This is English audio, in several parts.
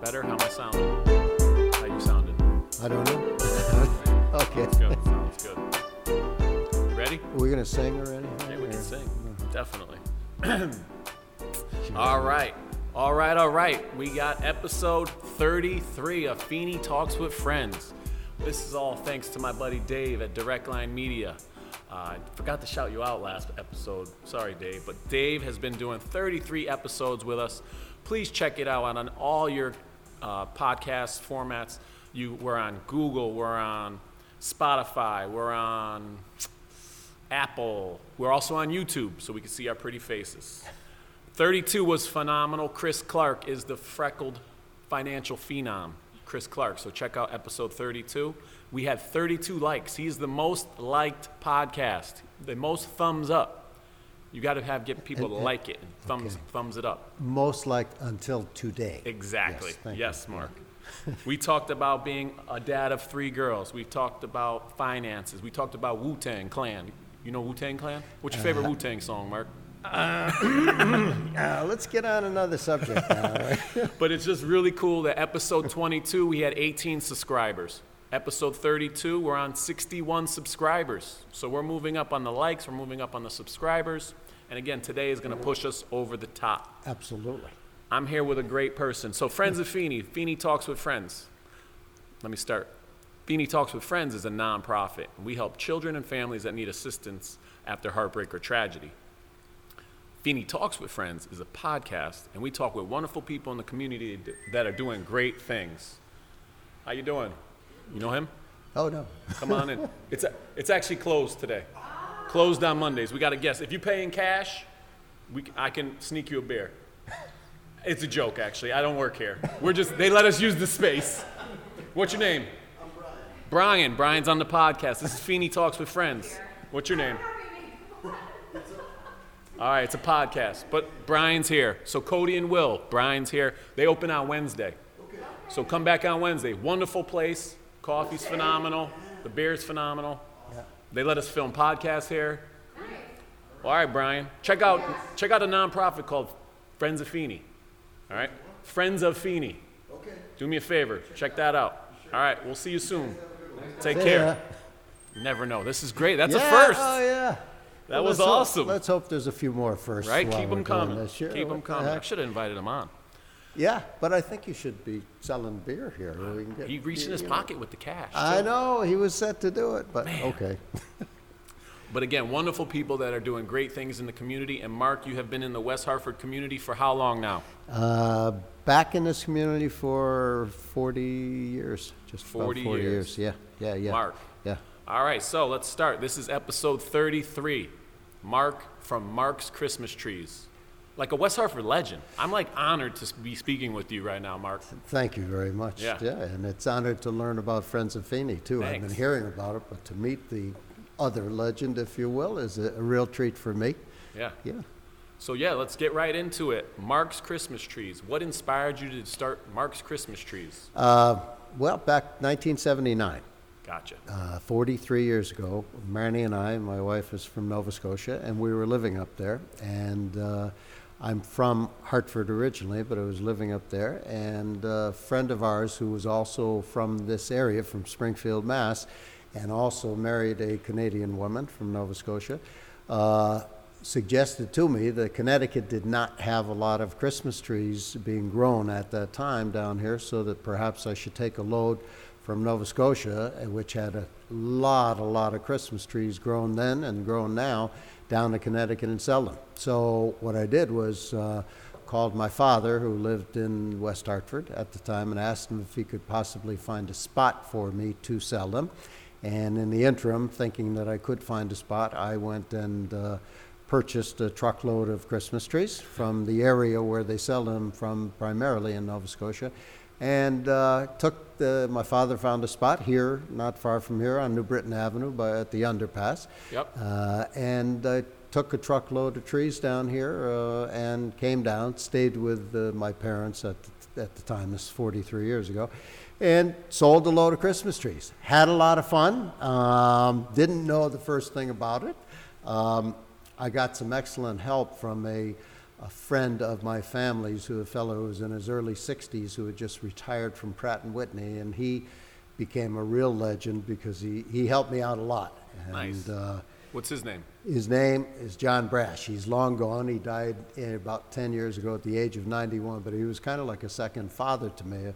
Better? How am I sounding? How you sounding? I don't know. okay. Sounds good. Sounds good. Ready? We're we gonna sing or anything? Yeah, we can or- sing. Definitely. all right. All right, all right. We got episode 33 of Feeney Talks with Friends. This is all thanks to my buddy Dave at Directline Media. Uh, I forgot to shout you out last episode. Sorry, Dave. But Dave has been doing 33 episodes with us. Please check it out on, on all your uh, podcast formats. You, we're on Google, we're on Spotify, we're on Apple. We're also on YouTube, so we can see our pretty faces. 32 was phenomenal. Chris Clark is the freckled financial phenom. Chris Clark. So check out episode 32. We had 32 likes. He's the most liked podcast, the most thumbs up. You got to have get people to like it and thumbs okay. thumbs it up. Most liked until today. Exactly. Yes, thank Yes. Mark. we talked about being a dad of three girls. We talked about finances. We talked about Wu Tang Clan. You know Wu Tang Clan? What's your favorite Wu Tang song, Mark? Uh, let's get on another subject now. right? But it's just really cool that episode 22, we had 18 subscribers. Episode 32, we're on 61 subscribers. So we're moving up on the likes, we're moving up on the subscribers. And again, today is going to push us over the top. Absolutely. I'm here with a great person. So, Friends of Feeney, Feeney Talks with Friends. Let me start. Feeney Talks with Friends is a nonprofit. We help children and families that need assistance after heartbreak or tragedy. Feeney Talks with Friends is a podcast, and we talk with wonderful people in the community that are doing great things. How you doing? You know him? Oh no. Come on in. It's, a, it's actually closed today. Closed on Mondays. We got to guess. If you pay in cash, we, I can sneak you a beer. It's a joke, actually. I don't work here. We're just, they let us use the space. What's your name? I'm Brian. Brian. Brian's on the podcast. This is Feeney Talks with Friends. What's your name? All right, it's a podcast, but Brian's here. So Cody and Will, Brian's here. They open on Wednesday. So come back on Wednesday. Wonderful place. Coffee's phenomenal. The beer's phenomenal. They let us film podcasts here. All right, Brian. Check out check out a nonprofit called Friends of Feeney. All right, Friends of Feeney. Okay. Do me a favor. Check that out. All right, we'll see you soon. Take See care. ya. Never know. This is great. That's yeah, a first. Oh yeah. That was let's hope- awesome. let's hope there's a few more firsts. Right? while Keep we're them doing coming. this. Sure, Keep them what the coming. I should have invited him on. Yeah, but I think you should be selling beer here. We can get, He reached in his pocket with the cash. I too. know he was set to do it, but okay. But again, wonderful people that are doing great things in the community. And Mark, you have been in the West Hartford community for how long now? Uh, back in this community for 40 years, just 40 about 40 years. years. Yeah, yeah, yeah. Mark. Yeah. All right, so let's start. This is episode 33. Mark from Mark's Christmas Trees. Like a West Hartford legend. I'm like honored to be speaking with you right now, Mark. Thank you very much. Yeah. yeah and it's honored to learn about Friends of Feeney too. Thanks. I've been hearing about it, but to meet the other legend, if you will, is a, a real treat for me. Yeah. Yeah. So yeah, let's get right into it. Mark's Christmas Trees. What inspired you to start Mark's Christmas Trees? Uh, well, back 1979. Gotcha. Uh, 43 years ago, Marnie and I, my wife is from Nova Scotia, and we were living up there. And uh, I'm from Hartford originally, but I was living up there. And a friend of ours who was also from this area, from Springfield, Mass., and also married a Canadian woman from Nova Scotia, uh, suggested to me that Connecticut did not have a lot of Christmas trees being grown at that time down here, so that perhaps I should take a load from Nova Scotia, uh, which had a lot, a lot of Christmas trees grown then and grown now, down to Connecticut and sell them. So what I did was uh, called my father, who lived in West Hartford at the time, and asked him if he could possibly find a spot for me to sell them. And in the interim, thinking that I could find a spot, I went and uh, purchased a truckload of Christmas trees from the area where they sell them from, primarily in Nova Scotia. And uh, took the, my father found a spot here, not far from here, on New Britain Avenue, by, at the underpass. Yep. Uh, and I took a truckload of trees down here uh, and came down, stayed with uh, my parents at the, at the time, this is 43 years ago, and sold a load of Christmas trees. Had a lot of fun. Um, didn't know the first thing about it. Um, I got some excellent help from a a friend of my family's, who a fellow who was in his early 60s, who had just retired from Pratt and Whitney, and he became a real legend because he, he helped me out a lot. And, Nice. Uh, What's his name? his name is John Brash. He's long gone. He died eh, about 10 years ago at the age of 91, but he was kind of like a second father to me.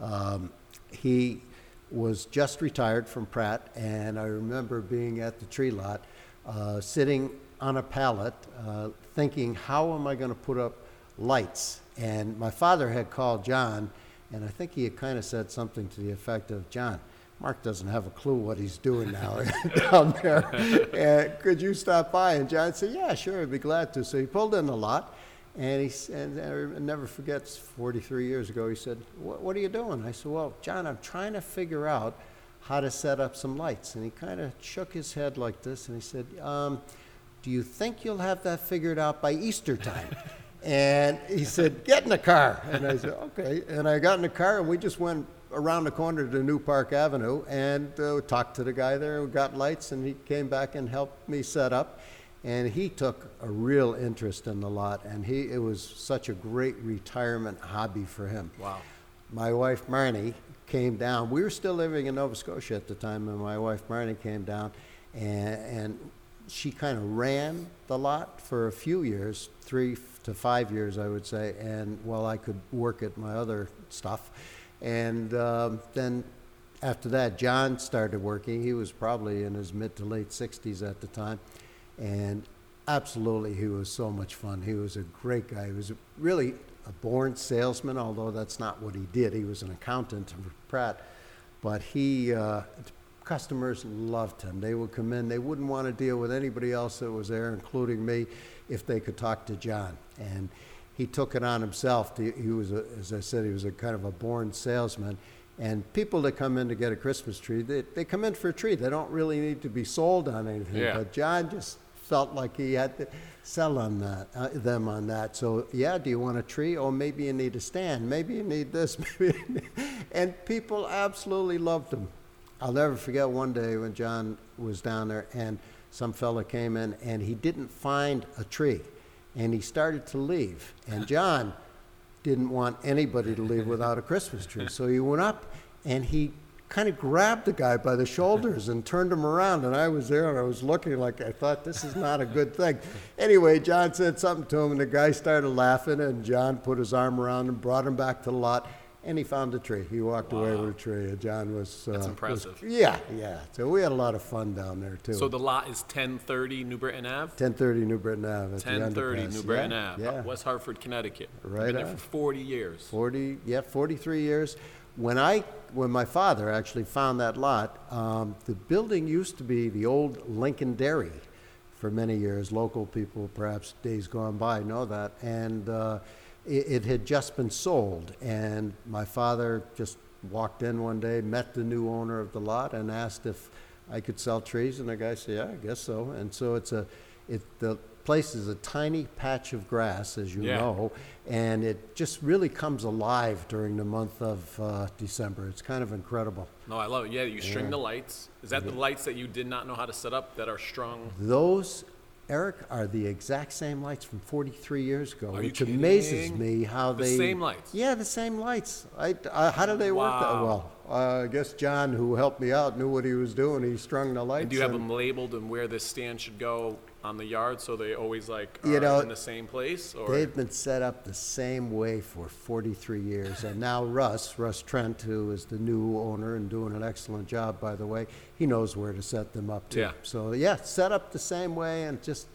Um, he was just retired from Pratt, and I remember being at the tree lot, uh, sitting on a pallet, uh, thinking, how am I going to put up lights? And my father had called John, and I think he had kind of said something to the effect of, John, Mark doesn't have a clue what he's doing now down there. And could you stop by? And John said, Yeah, sure, I'd be glad to. So he pulled in the lot, and he and I never forgets. 43 years ago, he said, "What what are you doing?" I said, "Well, John, I'm trying to figure out how to set up some lights." And he kind of shook his head like this, and he said, um, "Do you think you'll have that figured out by Easter time?" And he said, Get in the car. And I said, Okay. And I got in the car and we just went around the corner to New Park Avenue and uh, talked to the guy there who got lights and he came back and helped me set up. And he took a real interest in the lot and he, it was such a great retirement hobby for him. Wow. My wife Marnie came down. We were still living in Nova Scotia at the time, and my wife Marnie came down, and, and she kind of ran the lot for a few years, three to five years, I would say, and while I could work at my other stuff. And um, then after that, John started working. He was probably in his mid to late 60s at the time. And absolutely, he was so much fun. He was a great guy. He was really a born salesman, although that's not what he did. He was an accountant for Pratt. But he, uh, customers loved him. They would come in, they wouldn't want to deal with anybody else that was there, including me, if they could talk to John. And he took it on himself. He was, a, as I said, he was a kind of a born salesman. And people that come in to get a Christmas tree, they, they come in for a tree. They don't really need to be sold on anything. Yeah. But John just felt like he had to sell on that, uh, them on that. So, yeah, do you want a tree? Oh, maybe you need a stand. Maybe you need this. Maybe need... And people absolutely loved him. I'll never forget one day when John was down there and some fella came in and he didn't find a tree and he started to leave. And John didn't want anybody to leave without a Christmas tree. So he went up and he kind of grabbed the guy by the shoulders and turned him around. And I was there and I was looking like I thought this is not a good thing. Anyway, John said something to him and the guy started laughing and John put his arm around him, brought him back to the lot. And he found a tree. He walked away with a tree. And John was. Uh, That's was- impressive. yeah, yeah. So we had a lot of fun down there too. So the lot is 1030 New Britain Ave? 1030 New Britain Ave. At the 1030 underpass. New Britain yeah, Ave, Yeah. West Hartford, Connecticut. Right Been there on. for 40 years. 40, yeah, 43 years. When I, when my father actually found that lot, um, the building used to be the old Lincoln Dairy for many years. Local people, perhaps days gone by, know that. And uh, it, it had just been sold. And my father just walked in one day, met the new owner of the lot, and asked if I could sell trees. And the guy said, "Yeah, I guess so." And so it's a, it the place is a tiny patch of grass, as you Yeah. know, and it just really comes alive during the month of uh, December. It's kind of incredible. No, I love it. Yeah, you string the lights. Is that the lights that you did not know how to set up that are strung? Those, Eric, are the exact same lights from 43 years ago, Are you which amazes kidding? me how they The they. same lights? Yeah, the same lights. I, uh, how do they work that Wow. well? Uh, I guess John, who helped me out, knew what he was doing. He strung the lights. And do you have and- them labeled and where this stand should go on the yard so they always like are You know, in the same place? Or They've been set up the same way for 43 years. And now Russ, Russ Trent, who is the new owner and doing an excellent job, by the way, he knows where to set them up too. Yeah. So, yeah, set up the same way and just,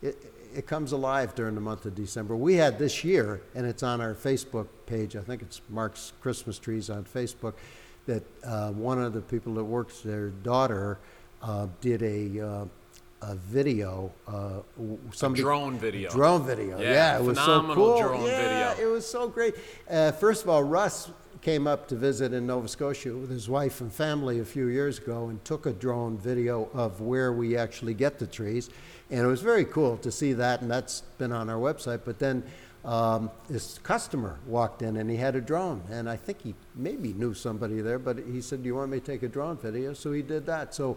it, it comes alive during the month of December. We had this year, and it's on our Facebook page, I think it's Mark's Christmas Trees on Facebook, that uh, one of the people that works, their daughter, uh, did a, uh, a video. Uh, drone video. Drone video. Yeah, Yeah, it was so cool. drone yeah, video. it was so great. Uh, first of all, Russ came up to visit in Nova Scotia with his wife and family a few years ago and took a drone video of where we actually get the trees, and it was very cool to see that, and that's been on our website. But then. Um, this customer walked in and he had a drone, and I think he maybe knew somebody there, but he said, "Do you want me to take a drone video?" So he did that. So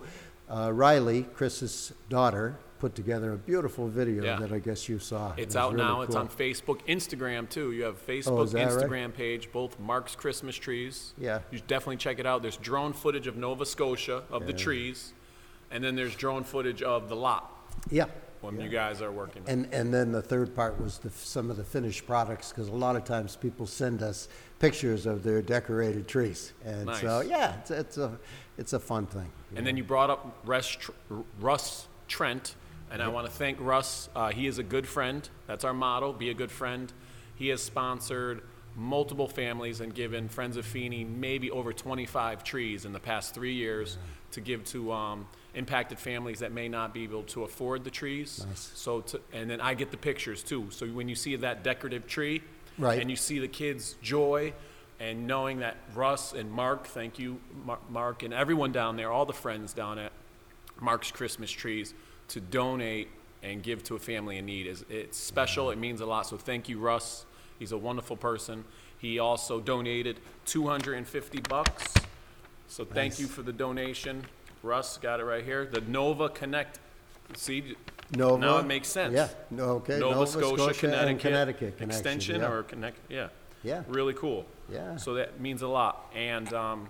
uh, Riley, Chris's daughter, put together a beautiful video Yeah. that I guess you saw. It's was out really now. It's on Facebook, Instagram too. You have Oh, Facebook, is that right? Instagram page, both Mark's Christmas trees. Yeah. You should definitely check it out. There's drone footage of Nova Scotia of the trees, and then there's drone footage of the lot Yeah. when you guys are working. And, and then the third part was the, some of the finished products, because a lot of times people send us pictures of their decorated trees. And so, yeah, it's, it's a, it's a fun thing. And then you brought up Russ, Tr- Russ Trent, and I want to thank Russ. Uh, he is a good friend. That's our motto: be a good friend. He has sponsored multiple families and given Friends of Feeney maybe over 25 trees in the past three years to give to um, impacted families that may not be able to afford the trees. Nice. So, to, and then I get the pictures too. So when you see that decorative tree, Right. and you see the kids' joy and knowing that Russ and Mark, thank you, Mark, and everyone down there, all the friends down at Mark's Christmas Trees, to donate and give to a family in need is it's special. It means a lot. So thank you, Russ. He's a wonderful person. He also donated 250 bucks. So thank Nice. you for the donation. Russ got it right here. The Nova Connect. See, Nova. now it makes sense. Yeah, no, okay. Nova, Scotia, and Connecticut, connection, extension yeah. or connect, yeah. Yeah. Really cool. Yeah. So that means a lot. And um,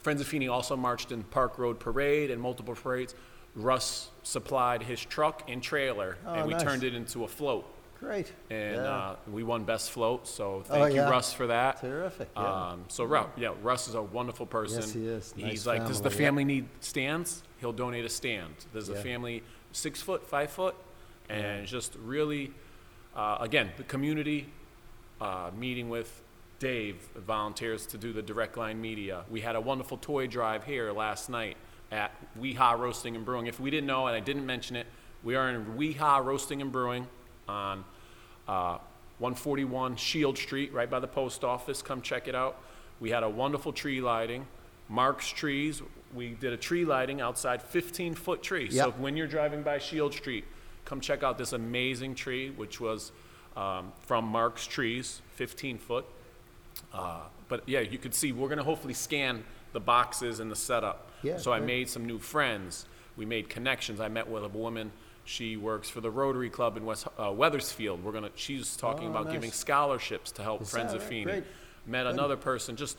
Friends of Feeney also marched in Park Road Parade and multiple parades. Russ supplied his truck and trailer, Oh, and we nice. turned it into a float. Great. And Yeah. uh, we won best float. So Oh, thank yeah. you, Russ, for that. Terrific, yeah. Um, so Russ, yeah, Russ is a wonderful person. Yes, he is. Nice He's like, does the family, need stands? He'll donate a stand. Does the family six foot, five foot, and just really, uh, again, the community uh, meeting with Dave volunteers to do the direct line media. We had a wonderful toy drive here last night at WeHa Roasting and Brewing. If we didn't know and I didn't mention it, we are in WeHa Roasting and Brewing on uh, 141 Shield Street, right by the post office. Come check it out. We had a wonderful tree lighting. Mark's Trees, we did a tree lighting outside, 15 foot tree. So Yep. when you're driving by Shield Street, come check out this amazing tree, which was um, from Mark's Trees, 15 foot. Uh, but yeah, you could see we're going to hopefully scan the boxes and the setup. Yeah, so I made some new friends. We made connections. I met with a woman. She works for the Rotary Club in West uh, Wethersfield. We're gonna. She's talking Oh, about nice. giving scholarships to help Is Friends of right? Feeney. Great. Met another person. Just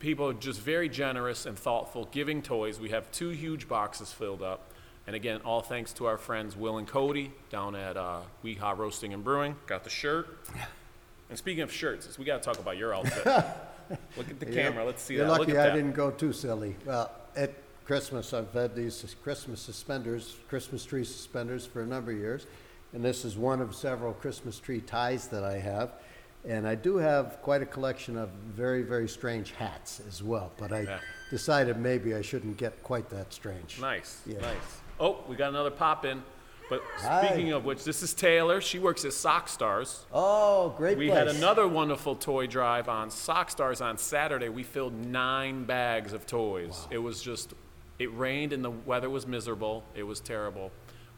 people just very generous and thoughtful, giving toys. We have two huge boxes filled up. And again, all thanks to our friends Will and Cody down at uh, WeHa Roasting and Brewing. Got the shirt. And speaking of shirts, we got to talk about your outfit. Look at the camera. Let's see You're that. Look lucky at I that. didn't go too silly. Well, at Christmas, I've had these Christmas suspenders, Christmas tree suspenders for a number of years. And this is one of several Christmas tree ties that I have. And I do have quite a collection of very, very strange hats as well. But I Yeah. decided maybe I shouldn't get quite that strange. Nice, Yeah. nice. Oh, we got another pop in. But Hi. speaking of which, this is Taylor. She works at Sockstarz. Oh, great We place. had another wonderful toy drive on Sockstarz on Saturday. We filled nine bags of toys. It was just, it rained and the weather was miserable. It was terrible.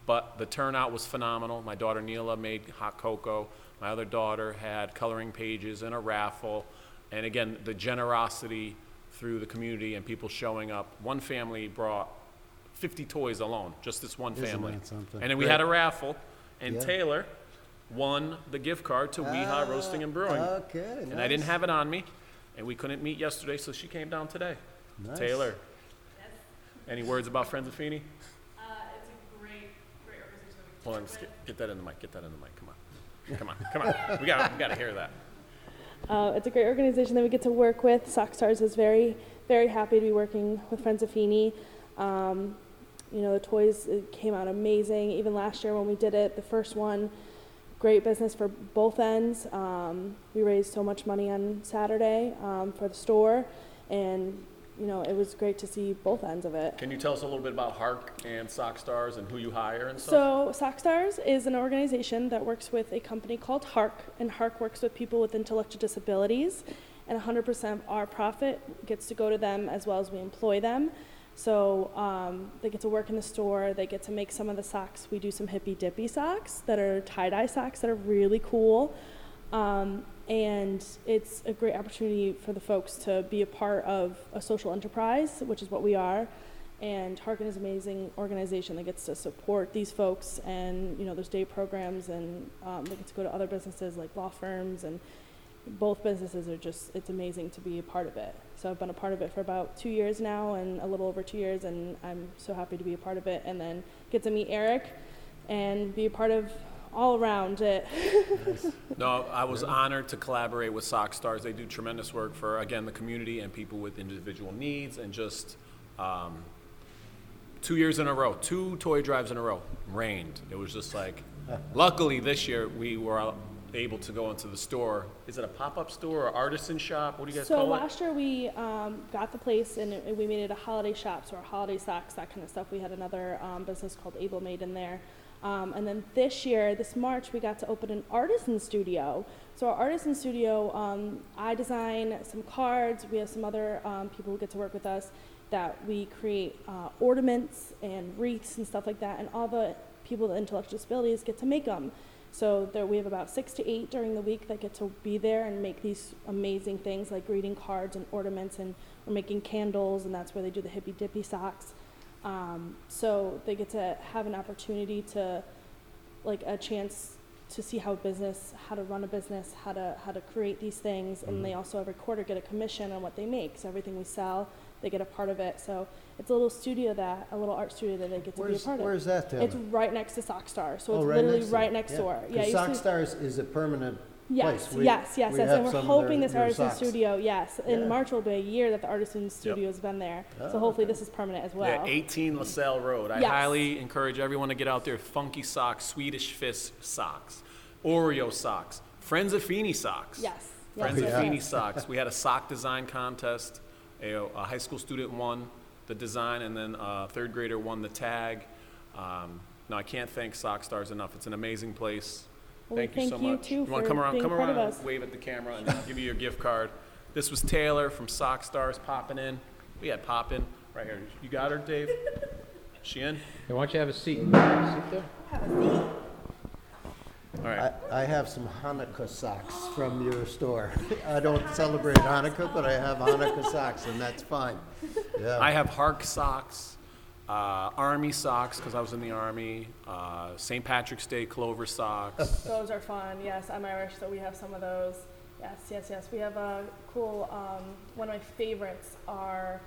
But the turnout was phenomenal. My daughter Neela made hot cocoa. My other daughter had coloring pages and a raffle. And again, the generosity through the community and people showing up. One family brought 50 toys alone, just this one Isn't family. that something? And then we Great. had a raffle, and Yeah. Taylor won the gift card to WeHa Roasting and Brewing. Ah, Okay, And I didn't nice. have it on me, and we couldn't meet yesterday, so she came down today. Nice. Taylor, any words about Friends of Feeney? Uh, it's a great, great organization. that we Hold on, just get, get that in the mic. Get that in the mic. Come on, come on, come on. We got, we got to hear that. Uh, it's a great organization that we get to work with. Sockstarz is very, very happy to be working with Friends of Feeney. Um, you know, the toys it came out amazing. Even last year when we did it, the first one, great business for both ends. Um, we raised so much money on Saturday um, for the store, and you know, it was great to see both ends of it. Can you tell us a little bit about HARC and Sockstarz and who you hire and stuff? So, Sockstarz is an organization that works with a company called HARC, and HARC works with people with intellectual disabilities, and 100% of our profit gets to go to them as well as we employ them. So, um, they get to work in the store, they get to make some of the socks. We do some hippy dippy socks that are tie dye socks that are really cool. Um, and it's a great opportunity for the folks to be a part of a social enterprise, which is what we are, And Harkin is an amazing organization that gets to support these folks, and you know, there's day programs, and um, they get to go to other businesses like law firms, and both businesses are just, it's amazing to be a part of it. So I've been a part of it for about two years now, and a little over two years, and I'm so happy to be a part of it, and then get to meet Eric and be a part of all around it. No, I was honored to collaborate with Sockstarz. They do tremendous work for, again, the community and people with individual needs and just um, two years in a row, two toy drives in a row, rained. It was just like, luckily this year we were able to go into the store. Is it a pop up store or artisan shop? What do you guys so call it? last year we um, got the place and it, we made it a holiday shop, so our holiday socks, that kind of stuff. We had another um, business called Able Made in there. Um, and then this year, this March, we got to open an artisan studio. So our artisan studio, um, I design some cards. We have some other um, people who get to work with us that we create uh, ornaments and wreaths and stuff like that. And all the people with intellectual disabilities get to make them. So there, we have about six to eight during the week that get to be there and make these amazing things like greeting cards and ornaments, and we're making candles, and that's where they do the hippy dippy socks. Um, so they get to have an opportunity to, like, a chance to see how a business, how to run a business, how to how to create these things, and they also every quarter get a commission on what they make. So everything we sell, they get a part of it. So it's a little studio that, a little art studio that they get to Where's, be a part of. where's that, Taylor? It's right next to Sock Star, so Oh, it's right literally next to right next Yeah. door. 'Cause Yeah, you see- Stars is a permanent Yes, place. We- yes, yes, we yes, have and we're some of hoping their- this their artisan socks. studio, yes, in Yeah. March will be a year that the artisan studio's been there. Oh, So hopefully okay. this is permanent as well Yeah, well. 18 LaSalle Road. I Yes. highly encourage everyone to get out there. Funky socks, Swedish Fish socks, Oreo socks, Friends of Feeney socks. Yes. Friends yes, of yes, Feeney yes. socks. We had a sock design contest. A, a high school student won the design, and then a third grader won the tag. Um, no, I can't thank Sockstarz enough. It's an amazing place. Well, thank you so thank you, much. too, want to come around? Come around, us. wave at the camera, and give you your gift card. This was Taylor from Sockstarz popping in. We had pop in right here. You got her, Dave? She in? Hey, why don't you have a seat? Sit there. All right. I, I have some Hanukkah socks from your store. I don't celebrate Hanukkah, but I have Hanukkah socks, and that's fine. Yeah. I have HARC socks, uh, Army socks because I was in the Army, uh, St. Patrick's Day Clover socks. Those are fun. Yes, I'm Irish, so we have some of those. Yes, yes, yes. We have a cool. Um, one of my favorites are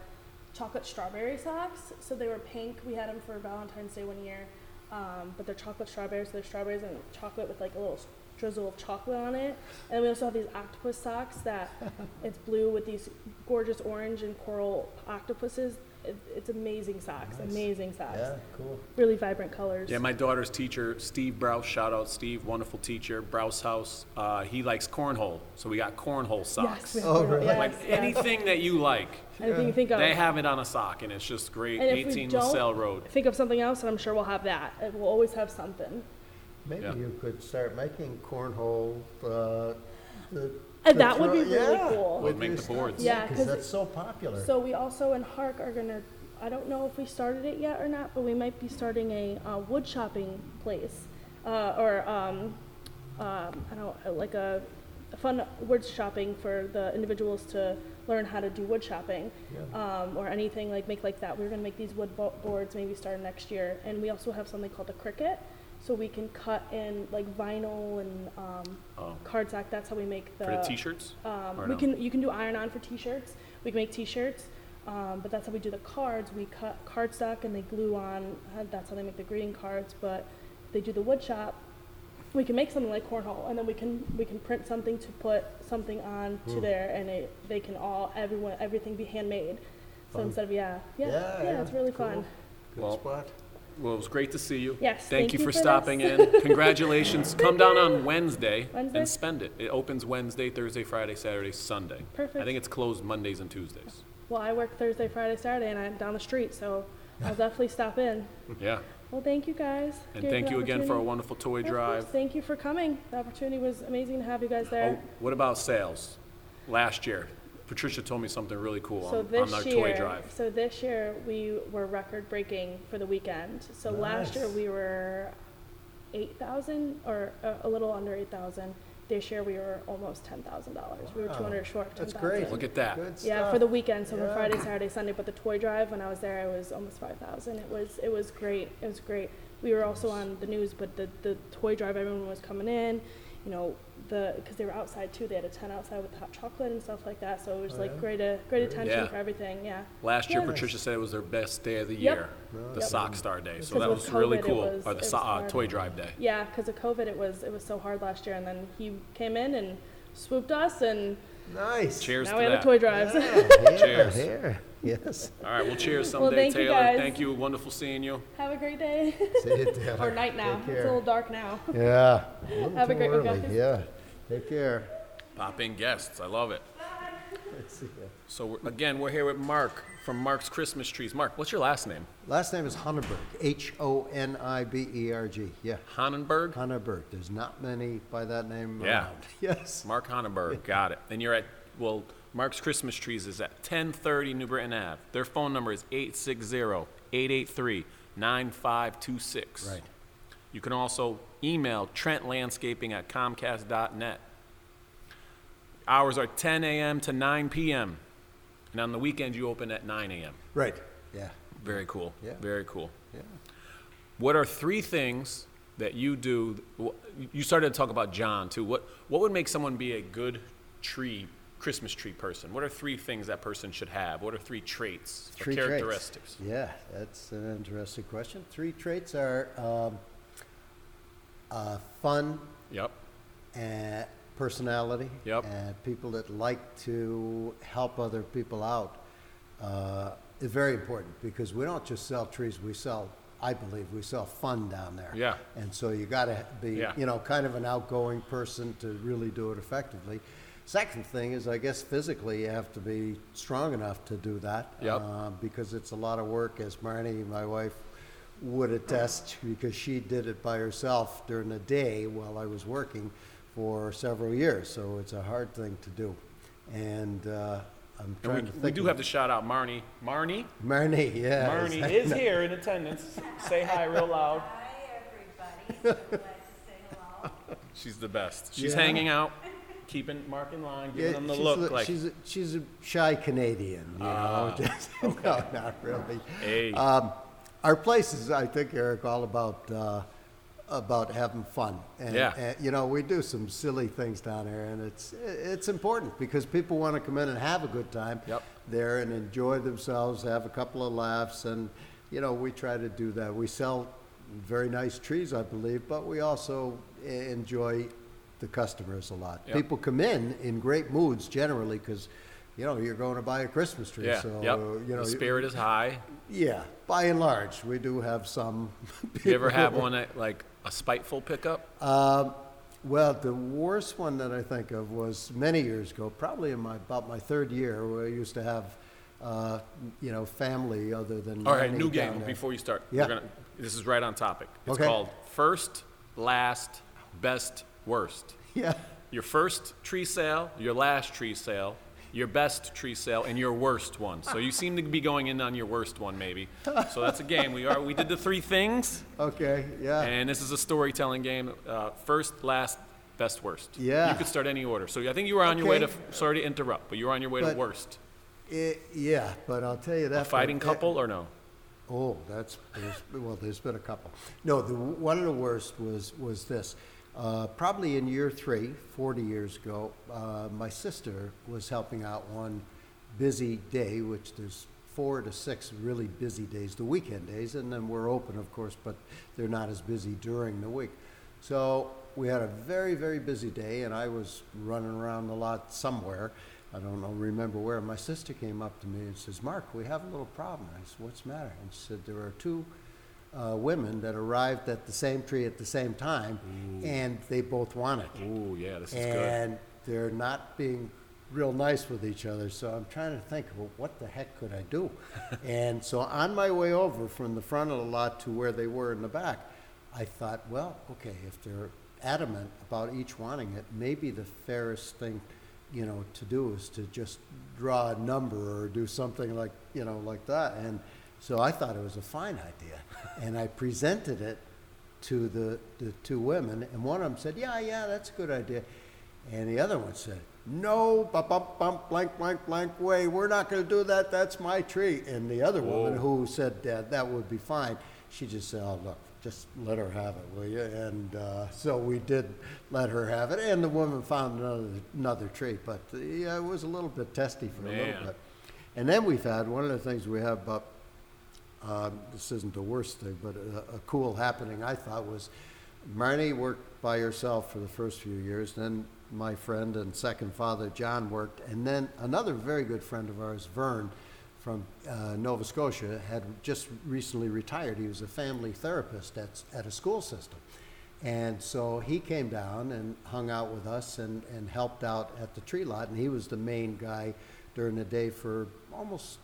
chocolate strawberry socks. So they were pink. We had them for Valentine's Day one year, um, but they're chocolate strawberries. So they're strawberries and chocolate with like a little drizzle of chocolate on it. And we also have these octopus socks that it's blue with these gorgeous orange and coral octopuses. It, it's amazing socks. Nice. Amazing socks. Yeah, cool. Really vibrant colors. Yeah, my daughter's teacher, Steve Brouse. shout out Steve, wonderful teacher, Brouse House. Uh, he likes cornhole, so we got cornhole socks. Yes, Oh, cornhole- really? yes, Like yes. anything that you like, Anything you think of. they have it on a sock, and it's just great. And if we 18 don't- LaSalle Road. think of something else, and I'm sure we'll have that. It will always have something. Maybe Yeah. you could start making cornhole, uh, the. And that would be really yeah, cool. with Make your the stuff. boards. Yeah, Because 'cause that's so popular. So we also in HARC are gonna. I don't know if we started it yet or not, but we might be starting a uh, wood shopping place, uh, or um, um, I don't uh, like a, a fun wood shopping for the individuals to learn how to do wood shopping, Yeah. um, or anything like make like that. We're gonna make these wood bo- boards maybe starting next year, and we also have something called a Cricut, so we can cut in like vinyl and um, Oh, cardstock. That's how we make the for the t-shirts? um, we no? can you can do iron on for T-shirts. We can make T-shirts, um, but that's how we do the cards. We cut cardstock and they glue on. uh, That's how they make the greeting cards. But they do the wood shop. We can make something like cornhole, and then we can we can print something to put something on to there, and it, they can all everyone everything be handmade. So instead of yeah yeah Yeah, yeah, yeah, it's really cool. fun. Good Well, spot. Well, it was great to see you. Yes, Thank, thank you you for for stopping this. in. Congratulations. Come down on Wednesday, Wednesday? and spend it. It opens Wednesday, Thursday, Friday, Saturday, Sunday. Perfect. I think it's closed Mondays and Tuesdays. Well, I work Thursday, Friday, Saturday, and I'm down the street, so I'll definitely stop in. Yeah. Well, thank you guys. And thank you again for a wonderful toy drive. Thank you for coming. The opportunity was amazing to have you guys there. Oh, what about sales? Last year, Patricia told me something really cool so on, on this our year, toy drive. so this year we were record breaking for the weekend. So last year Nice. we were eight thousand or a, a little under eight thousand. this year we were almost ten thousand dollars. We were Wow. two hundred short of ten That's thousand. great. Look at that. Good Yeah, stuff. for the weekend, so Yeah. for Friday, Saturday, Sunday. But the toy drive, when I was there, it was almost five thousand. It was it was great. It was great. We were also on the news, but the the toy drive, everyone was coming in. You know, the because they were outside too. They had a tent outside with hot chocolate and stuff like that. So it was Oh, like yeah? great, uh, great attention Yeah. for everything. Yeah. Last year, Yeah. Patricia said it was their best day of the Yep. year, the Yep. Sock Star Day. So that was really COVID, it cool. was- or the so- uh. Toy Drive Day. Yeah, because of COVID, it was it was so hard last year, and then he came in and swooped us, and Nice. Cheers now to we have that. the toy drives. Yeah, Cheers. Here. Yes. All right, well, cheers Well, someday, thank you, Taylor. guys. Thank you. Wonderful seeing you. have a great day See you, Taylor. or night now. It's a little dark now. Yeah. little Have a great one, early. guys. Yeah. Take care. Pop in guests. I love it. See. So we're, again, we're here with Mark from Mark's Christmas Trees. Mark, what's your last name? Last name is Honiberg. H O N I B E R G. Yeah. Honnenberg? Honiberg. There's not many by that name Yeah. around. Yes. Mark Honnenberg. Got it. And you're at, well, Mark's Christmas Trees is at 1030 New Britain Ave. Their phone number is 860-883-9526. Right. You can also email trentlandscaping at comcast.net. Hours are 10 a.m. to 9 p.m. And on the weekend, you open at 9 a.m. Right. Yeah. Very cool. Yeah. Very cool. Yeah. What are three things that you do? You started to talk about John too. What what would make someone be a good tree Christmas tree person? What are three things that person should have? What are three traits or Three traits. characteristics? Yeah, that's an interesting question. Three traits are um, uh, fun, Yep. and personality. Yep. And people that like to help other people out uh, is very important because we don't just sell trees, we sell, I believe, we sell fun down there. Yeah. And so you got to be, Yeah. you know, kind of an outgoing person to really do it effectively. Second thing is, I guess physically you have to be strong enough to do that. Yep. uh, because it's a lot of work, as Marnie, my wife, would attest, because she did it by herself during the day while I was working for several years. So it's a hard thing to do. And uh, I'm And trying we, to think. we do have to shout out Marnie. Marnie? Marnie, yeah. Marnie is here in attendance. Say hi real loud. Hi, everybody. Glad say hello. She's the best. She's Yeah. hanging out, keeping Mark in line, giving Yeah, him the she's look a, like, she's a, she's a shy Canadian, you know. Just- no, not really. hey. Um, our place is, I think, Eric, all about uh, about having fun. And, Yeah. and, you know, we do some silly things down here, and it's it's important because people want to come in and have a good time Yep. there and enjoy themselves, have a couple of laughs, and you know, we try to do that. We sell very nice trees, I believe, but we also enjoy the customers a lot. Yep. People come in in great moods generally because. You know, you're going to buy a Christmas tree, yeah, so yep. you know. the spirit is high. yeah, by and large, we do have some. You ever have one at like a spiteful pickup? Um, well, the worst one that I think of was many years ago, probably in my about my third year, where I used to have, uh, you know, family other than. All right, new game. there. Before you start, Yeah. gonna, this is right on topic. It's Okay. called first, last, best, worst. Yeah, Your first tree sale, your last tree sale, your best tree sale, and your worst one. So you seem to be going in on your worst one, maybe. So that's a game. We are. We did the three things, okay, yeah. and this is a storytelling game. Uh, first, last, best, worst. Yeah. You could start any order. So I think you were on your way to. Sorry to interrupt, but you were on your way to worst. Eh, yeah, but I'll tell you that. A fighting but- couple or no? Oh, that's, there's, well, there's been a couple. No, the, one of the worst was, was this. Uh, probably in year three, 40 years ago, uh, my sister was helping out one busy day, which there's four to six really busy days, the weekend days, and then we're open, of course, but they're not as busy during the week. So we had a very, very busy day, and I was running around the lot somewhere. I don't know, remember where. My sister came up to me and says, Mark, we have a little problem. I said, What's the matter? And she said, There are two uh, women that arrived at the same tree at the same time, and they both want it. Ooh, yeah, this is good. And they're not being real nice with each other. So I'm trying to think, well, what the heck could I do? and so on my way over from the front of the lot to where they were in the back, I thought, well, okay, if they're adamant about each wanting it, maybe the fairest thing, you know, to do is to just draw a number or do something like, you know, like that. And so I thought it was a fine idea. and I presented it to the, the two women, and one of them said, "Yeah, yeah, that's a good idea." And the other one said, no, bump, bump, bump, blank, blank, blank way. We're not going to do that. That's my tree. And the other woman who said that that would be fine, she just said, oh, look, just let her have it, will you? And uh, so we did let her have it. And the woman found another, another tree. But yeah, it was a little bit testy for a little bit. And then we've had one of the things we have up this isn't the worst thing, but a, a cool happening I thought was Marnie worked by herself for the first few years. Then my friend and second father John worked, and then another very good friend of ours, Vern, from uh, Nova Scotia, had just recently retired. He was a family therapist at at a school system, and so he came down and hung out with us and, and helped out at the tree lot, and he was the main guy during the day for almost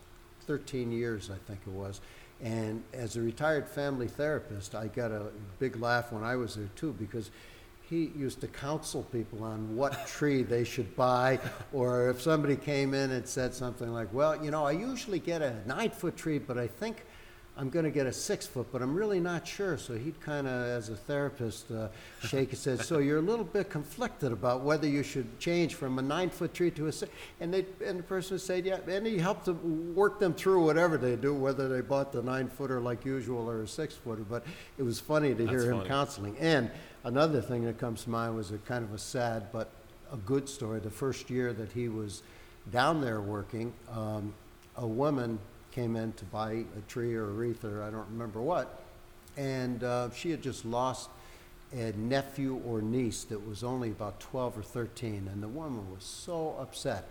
13 years, I think it was. And as a retired family therapist, I got a big laugh when I was there too, because he used to counsel people on what tree they should buy, or if somebody came in and said something like, well, you know, I usually get a nine foot tree, but I think I'm going to get a six foot, but I'm really not sure. So he'd kind of, as a therapist, uh, shake and say, "So you're a little bit conflicted about whether you should change from a nine foot tree to a six. And they and the person would say, "Yeah," and he helped them work them through whatever they do, whether they bought the nine footer like usual or a six footer. But it was funny to hear him funny. counseling. And another thing that comes to mind was a kind of a sad but a good story. The first year that he was down there working, um, a woman came in to buy a tree or a wreath or I don't remember what, and uh, she had just lost a nephew or niece that was only about 12 or 13, and the woman was so upset.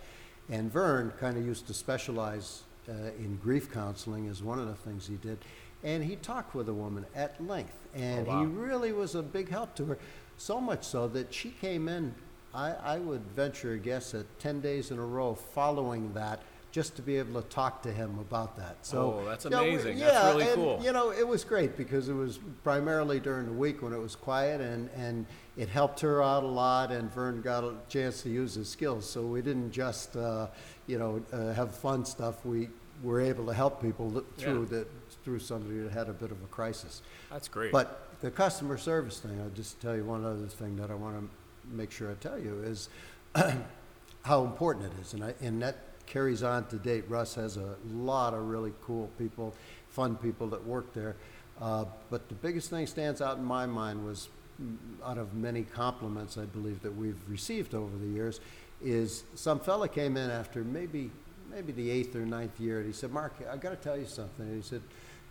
And Vern kind of used to specialize uh, in grief counseling as one of the things he did, and he talked with the woman at length, and Oh, wow. he really was a big help to her, so much so that she came in, I, I would venture a guess at 10 days in a row following that, just to be able to talk to him about that. So Oh, that's amazing. That's yeah, really and, cool. You know, it was great because it was primarily during the week when it was quiet, and, and it helped her out a lot, and Vern got a chance to use his skills. So we didn't just, uh, you know, uh, have fun stuff. We were able to help people through Yeah. that through somebody that had a bit of a crisis. That's great. But the customer service thing, I'll just tell you one other thing that I want to make sure I tell you is how important it is. And, I, and that carries on to date. Russ has a lot of really cool people, fun people that work there. Uh, but the biggest thing stands out in my mind was, mm, out of many compliments I believe that we've received over the years, is some fella came in after maybe maybe the eighth or ninth year, and he said, "Mark, I got to tell you something." And he said,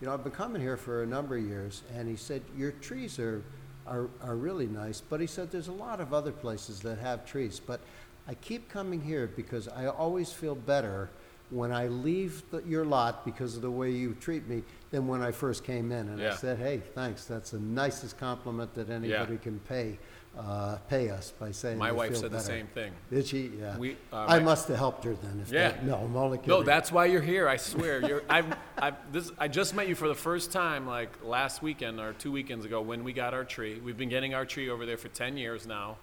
"You know, I've been coming here for a number of years, and he said your trees are are are really nice, but he said there's a lot of other places that have trees, but I keep coming here because I always feel better." When I leave the, your lot because of the way you treat me, than when I first came in, and I Yeah. said, "Hey, thanks. That's the nicest compliment that anybody can pay uh, pay us by saying." My they wife feel said the better." same thing. Did she? Yeah. We, uh, I my- must have helped her then. If Yeah. That, no, I'm only kidding. No, that's why you're here. I swear. You're. I've. I've. This. I just met you for the first time, like last weekend or two weekends ago, when we got our tree. We've been getting our tree over there for ten years now,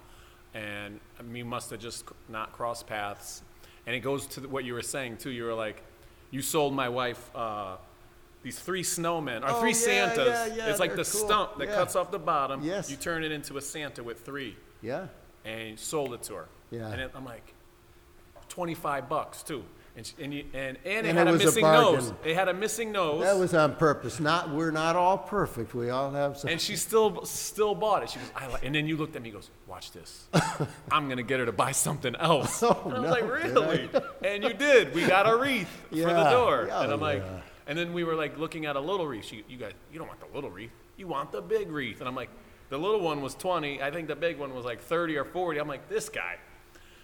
and we must have just not crossed paths. And it goes to what you were saying too. You were like, you sold my wife. Uh, these three snowmen or Oh, three yeah, Santas. yeah, yeah, it's like the cool. stump that cuts off the bottom. Yes. You turn it into a Santa with three, Yeah. and sold it to her. Yeah. And it, I'm like, 25 bucks too. And, she, and, you, and, and it And had it a was a missing nose. It had a missing nose. That was on purpose. Not we're not all perfect. We all have some. and she still still bought it. She goes, I like. And then you looked at me. and Goes, watch this. I'm gonna get her to buy something else. Oh, and I was no, like, really? And you did. We got a wreath for the door. Oh, and I'm like, and then we were like looking at a little wreath. She, you guys, you don't want the little wreath. You want the big wreath. And I'm like, the little one was 20. I think the big one was like 30 or 40. I'm like, this guy.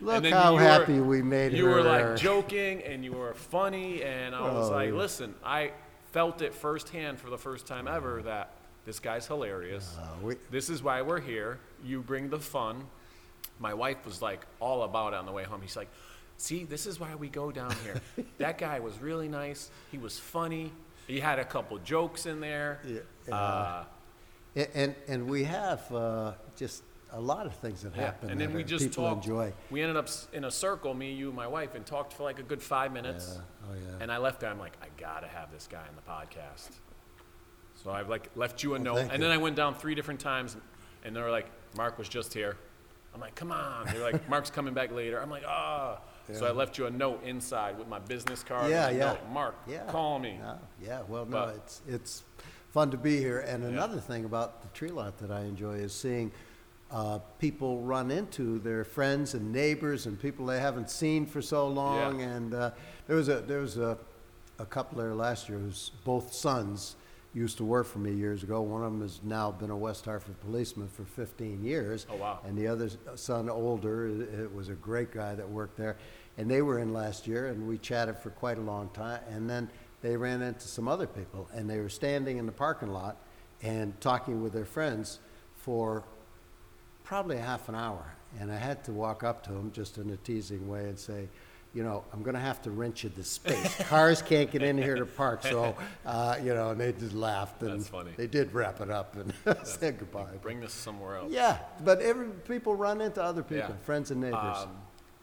Look And how you were- happy we made You her. You were like joking and you were funny, and I was Oh, like, yeah. listen, I felt it firsthand for the first time ever that this guy's hilarious. Uh, we, This is why we're here. You bring the fun. My wife was like all about it on the way home. He's like, see, this is why we go down here. that guy was really nice. He was funny. He had a couple jokes in there. Yeah, Uh, a- and and we have uh, just a lot of things that yeah. happen. And then we just talked. enjoy. We ended up in a circle, me, you, my wife, and talked for like a good five minutes. Yeah. Oh yeah. And I left there. I'm like, I gotta have this guy in the podcast. So I've like left you a Well, note, and you. then I went down three different times, and they were like, Mark was just here. I'm like, come on. They're like, Mark's coming back later. I'm like, ah. So I left you a note inside with my business card. Yeah, yeah. note, Mark, Yeah. call me. Yeah, yeah, well, no, But- it's, it's fun to be here. And another thing about the tree lot that I enjoy is seeing uh, people run into their friends and neighbors and people they haven't seen for so long. And uh, there was a, there was a, a couple there last year whose both sons used to work for me years ago. One of them has now been a West Hartford policeman for 15 years. Oh, wow. And the other son, older, it was a great guy that worked there. And they were in last year, and we chatted for quite a long time. And then they ran into some other people, and they were standing in the parking lot and talking with their friends for probably a half an hour. And I had to walk up to them just in a teasing way and say, you know, I'm going to have to rent you the space. Cars can't get in here to park, so, uh, you know, and they just laughed. And That's funny. They did wrap it up and said goodbye. Bring this somewhere else. Yeah, but every, people run into other people, Yeah. friends and neighbors. Um,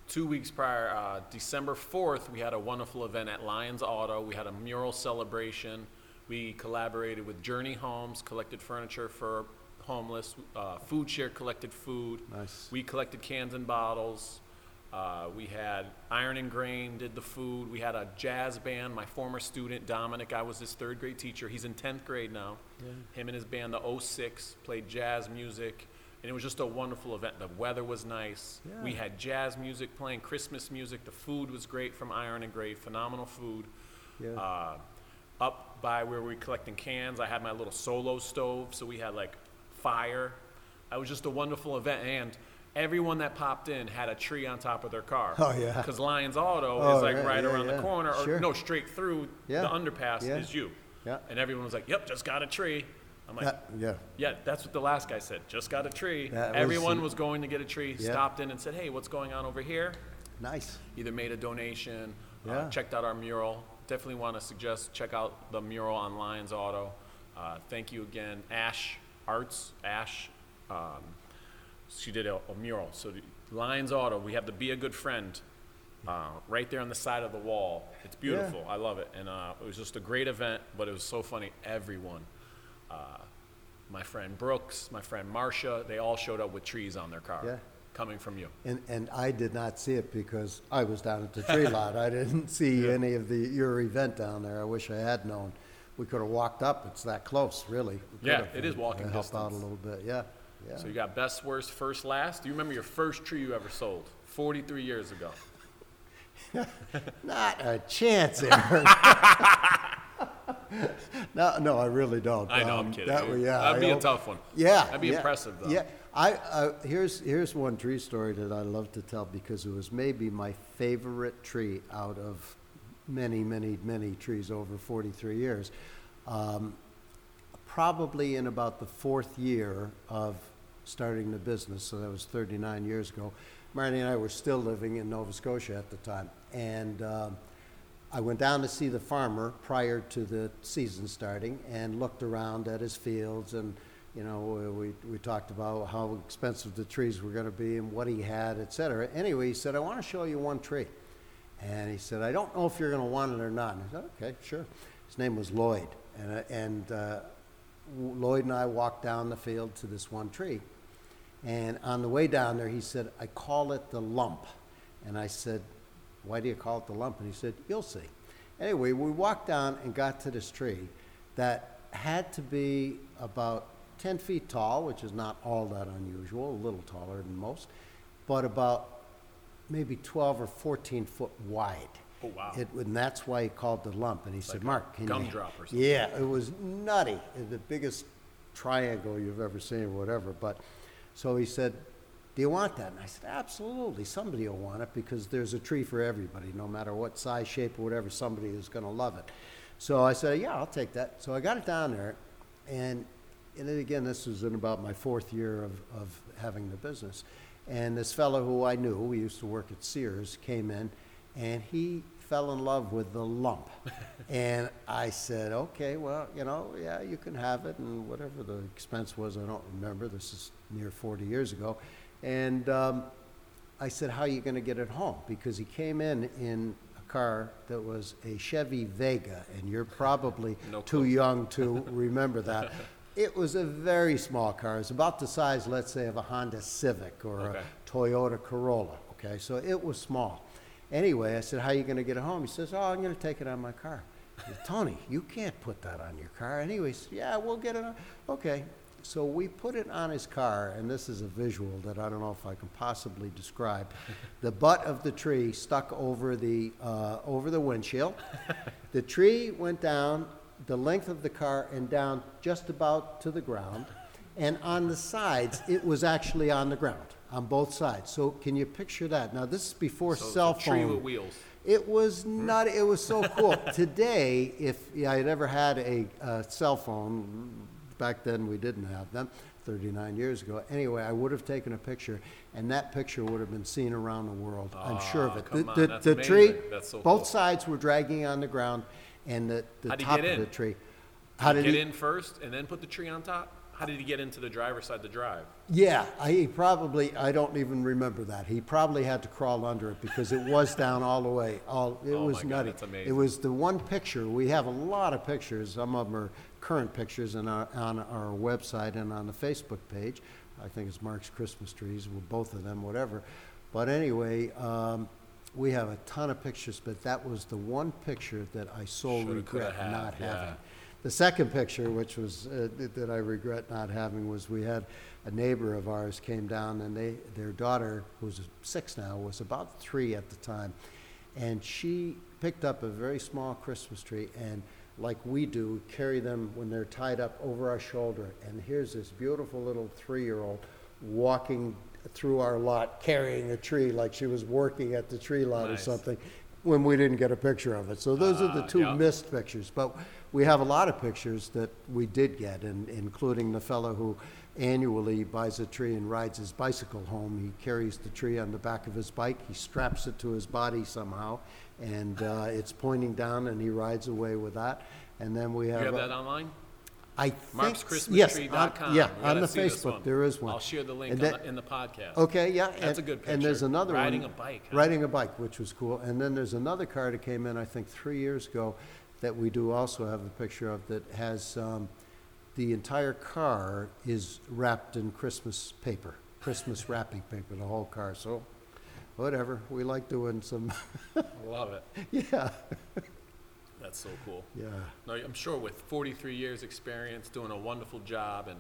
two weeks prior, uh, December 4th, we had a wonderful event at Lyon's Auto. We had a mural celebration. We collaborated with Journey Homes, collected furniture for homeless. Uh, food Share collected food. Nice. We collected cans and bottles. Uh, we had Iron and Grain did the food. We had a jazz band. My former student Dominic, I was his third grade teacher. He's in 10th grade now. Yeah. Him and his band, the 06, played jazz music. And it was just a wonderful event. The weather was nice. Yeah. We had jazz music playing, Christmas music. The food was great from Iron and Grain. Phenomenal food. Yeah. Uh, up by where we were collecting cans, I had my little solo stove, so we had like fire. It was just a wonderful event, and everyone that popped in had a tree on top of their car. Oh, yeah. Because Lyon's Auto Oh, is like right, right yeah, around yeah. the corner, or Sure. no, straight through Yeah, the underpass is you. yeah. And everyone was like, "Yep, just got a tree." I'm like, Yeah, yeah. yeah, that's what the last guy said. Just got a tree. That Everyone the- was going to get a tree. Yeah. Stopped in and said, "Hey, what's going on over here?" Nice. Either made a donation, uh, checked out our mural. Definitely want to suggest check out the mural on Lyon's Auto. Uh, thank you again, Ash Arts. Ash, um, she did a, a mural. So the Lyon's Auto, we have the Be a Good Friend uh, right there on the side of the wall. It's beautiful. I love it, and uh, it was just a great event. But it was so funny. Everyone, uh, my friend Brooks, my friend Marcia, they all showed up with trees on their car. Yeah. Coming from you. And, and I did not see it because I was down at the tree lot. I didn't see any of the, your event down there. I wish I had known. We could have walked up. It's that close, really. We Yeah, it is uh, walking Helped out a distance. little bit, yeah, yeah. So you got best, worst, first, last. Do you remember your first tree you ever sold? 43 years ago. Not a chance, Aaron. No, no, I really don't. I know, I'm Um, kidding. that would- yeah, That'd I be a hope- tough one. Yeah. That'd be yeah, impressive, though. Yeah, I, uh, here's, here's one tree story that I love to tell because it was maybe my favorite tree out of many, many, many trees over 43 years. Um, probably in about the fourth year of starting the business, so that was 39 years ago, Marty and I were still living in Nova Scotia at the time. And um, I went down to see the farmer prior to the season starting and looked around at his fields and, you know, we, we talked about how expensive the trees were gonna be and what he had, et cetera. Anyway, he said, I wanna show you one tree. And he said, I don't know if you're gonna want it or not. And I said, okay, sure. His name was Lloyd. And, uh, and uh, Lloyd and I walked down the field to this one tree. And on the way down there, he said, I call it the lump. And I said, Why do you call it the lump? And he said, You'll see. Anyway, we walked down and got to this tree that had to be about 10 feet tall, which is not all that unusual, a little taller than most, but about maybe 12 or 14 foot wide. Oh, wow. It, and that's why he called the lump. And he said, Mark, can you? gumdrop or something. Yeah, it was nutty. The biggest triangle you've ever seen, or whatever. But so he said, Do you want that? And I said, Absolutely. Somebody will want it because there's a tree for everybody, no matter what size, shape, or whatever, somebody is going to love it. So I said, Yeah, I'll take that. So I got it down there. And, and then again, this was in about my fourth year of, of having the business. And this fellow who I knew, we used to work at Sears, came in and he fell in love with the lump. and I said, okay, well, you know, yeah, you can have it, and whatever the expense was, I don't remember. This is near 40 years ago. And um, I said, how are you going to get it home? Because he came in in a car that was a Chevy Vega, and you're probably No too young to remember that. It was a very small car. It was about the size, let's say, of a Honda Civic or Okay. a Toyota Corolla. Okay, so it was small. Anyway, I said, "How are you going to get it home?" He says, "Oh, I'm going to take it on my car." I said, Tony, you can't put that on your car. Anyway, he said, yeah, we'll get it on. Okay, so we put it on his car, and this is a visual that I don't know if I can possibly describe. The butt of the tree stuck over the uh, over the windshield. The tree went down the length of the car and down just about to the ground. And on the sides, it was actually on the ground on both sides. So can you picture that? Now this is before So it's cell a tree with wheels. It was not. It was so cool. Today, if I had ever had a, uh cell phone, back then we didn't have them. 39 years ago. Anyway, I would have taken a picture, and that picture would have been seen around the world. I'm sure of Ah, it. come the on, the, that's the tree, amazing. That's so both cool. sides were dragging on the ground, and the, the How'd he top get of the in? tree. How did get he? in first and then put the tree on top? How did he get into the driver's side to drive? Yeah, I, he probably. I don't even remember that. He probably had to crawl under it because it was down all the way. All it Oh was my God, nutty. that's It was the one picture. We have a lot of pictures. Some of them are current pictures in our, on our website and on the Facebook page. I think it's Mark's Christmas trees. Well, both of them, whatever. But anyway, um, we have a ton of pictures. But that was the one picture that I so Shoulda, coulda regret had, not yeah. having. The second picture, which was uh, th- that I regret not having, was we had a neighbor of ours came down, and they their daughter, who's six now, was about three at the time, and she picked up a very small Christmas tree and. Like we do, carry them when they're tied up over our shoulder. And here's this beautiful little three-year-old walking through our lot carrying a tree like she was working at the tree lot or Nice. something when we didn't get a picture of it. So those are the Ah, two yeah. missed pictures. But we have a lot of pictures that we did get, and including the fellow who annually buys a tree and rides his bicycle home. He carries the tree on the back of his bike. He straps it to his body somehow, and uh, it's pointing down, and he rides away with that. And then we You have. have a- that online? I think, MarksChristmasTree.com. yes, on, yeah, on the Facebook there is one. I'll share the link And on that- the, in the podcast. Okay, yeah. That's and- a good And there's picture. another one. Riding a bike, huh? Riding a bike, which was cool. And then there's another car that came in, I think, three years ago, that we do also have a picture of that has, um, the entire car is wrapped in Christmas paper, Christmas wrapping paper, the whole car. So, whatever, we like doing some, I love it. yeah, That's so cool. yeah. No, I'm sure with 43 years experience, doing a wonderful job and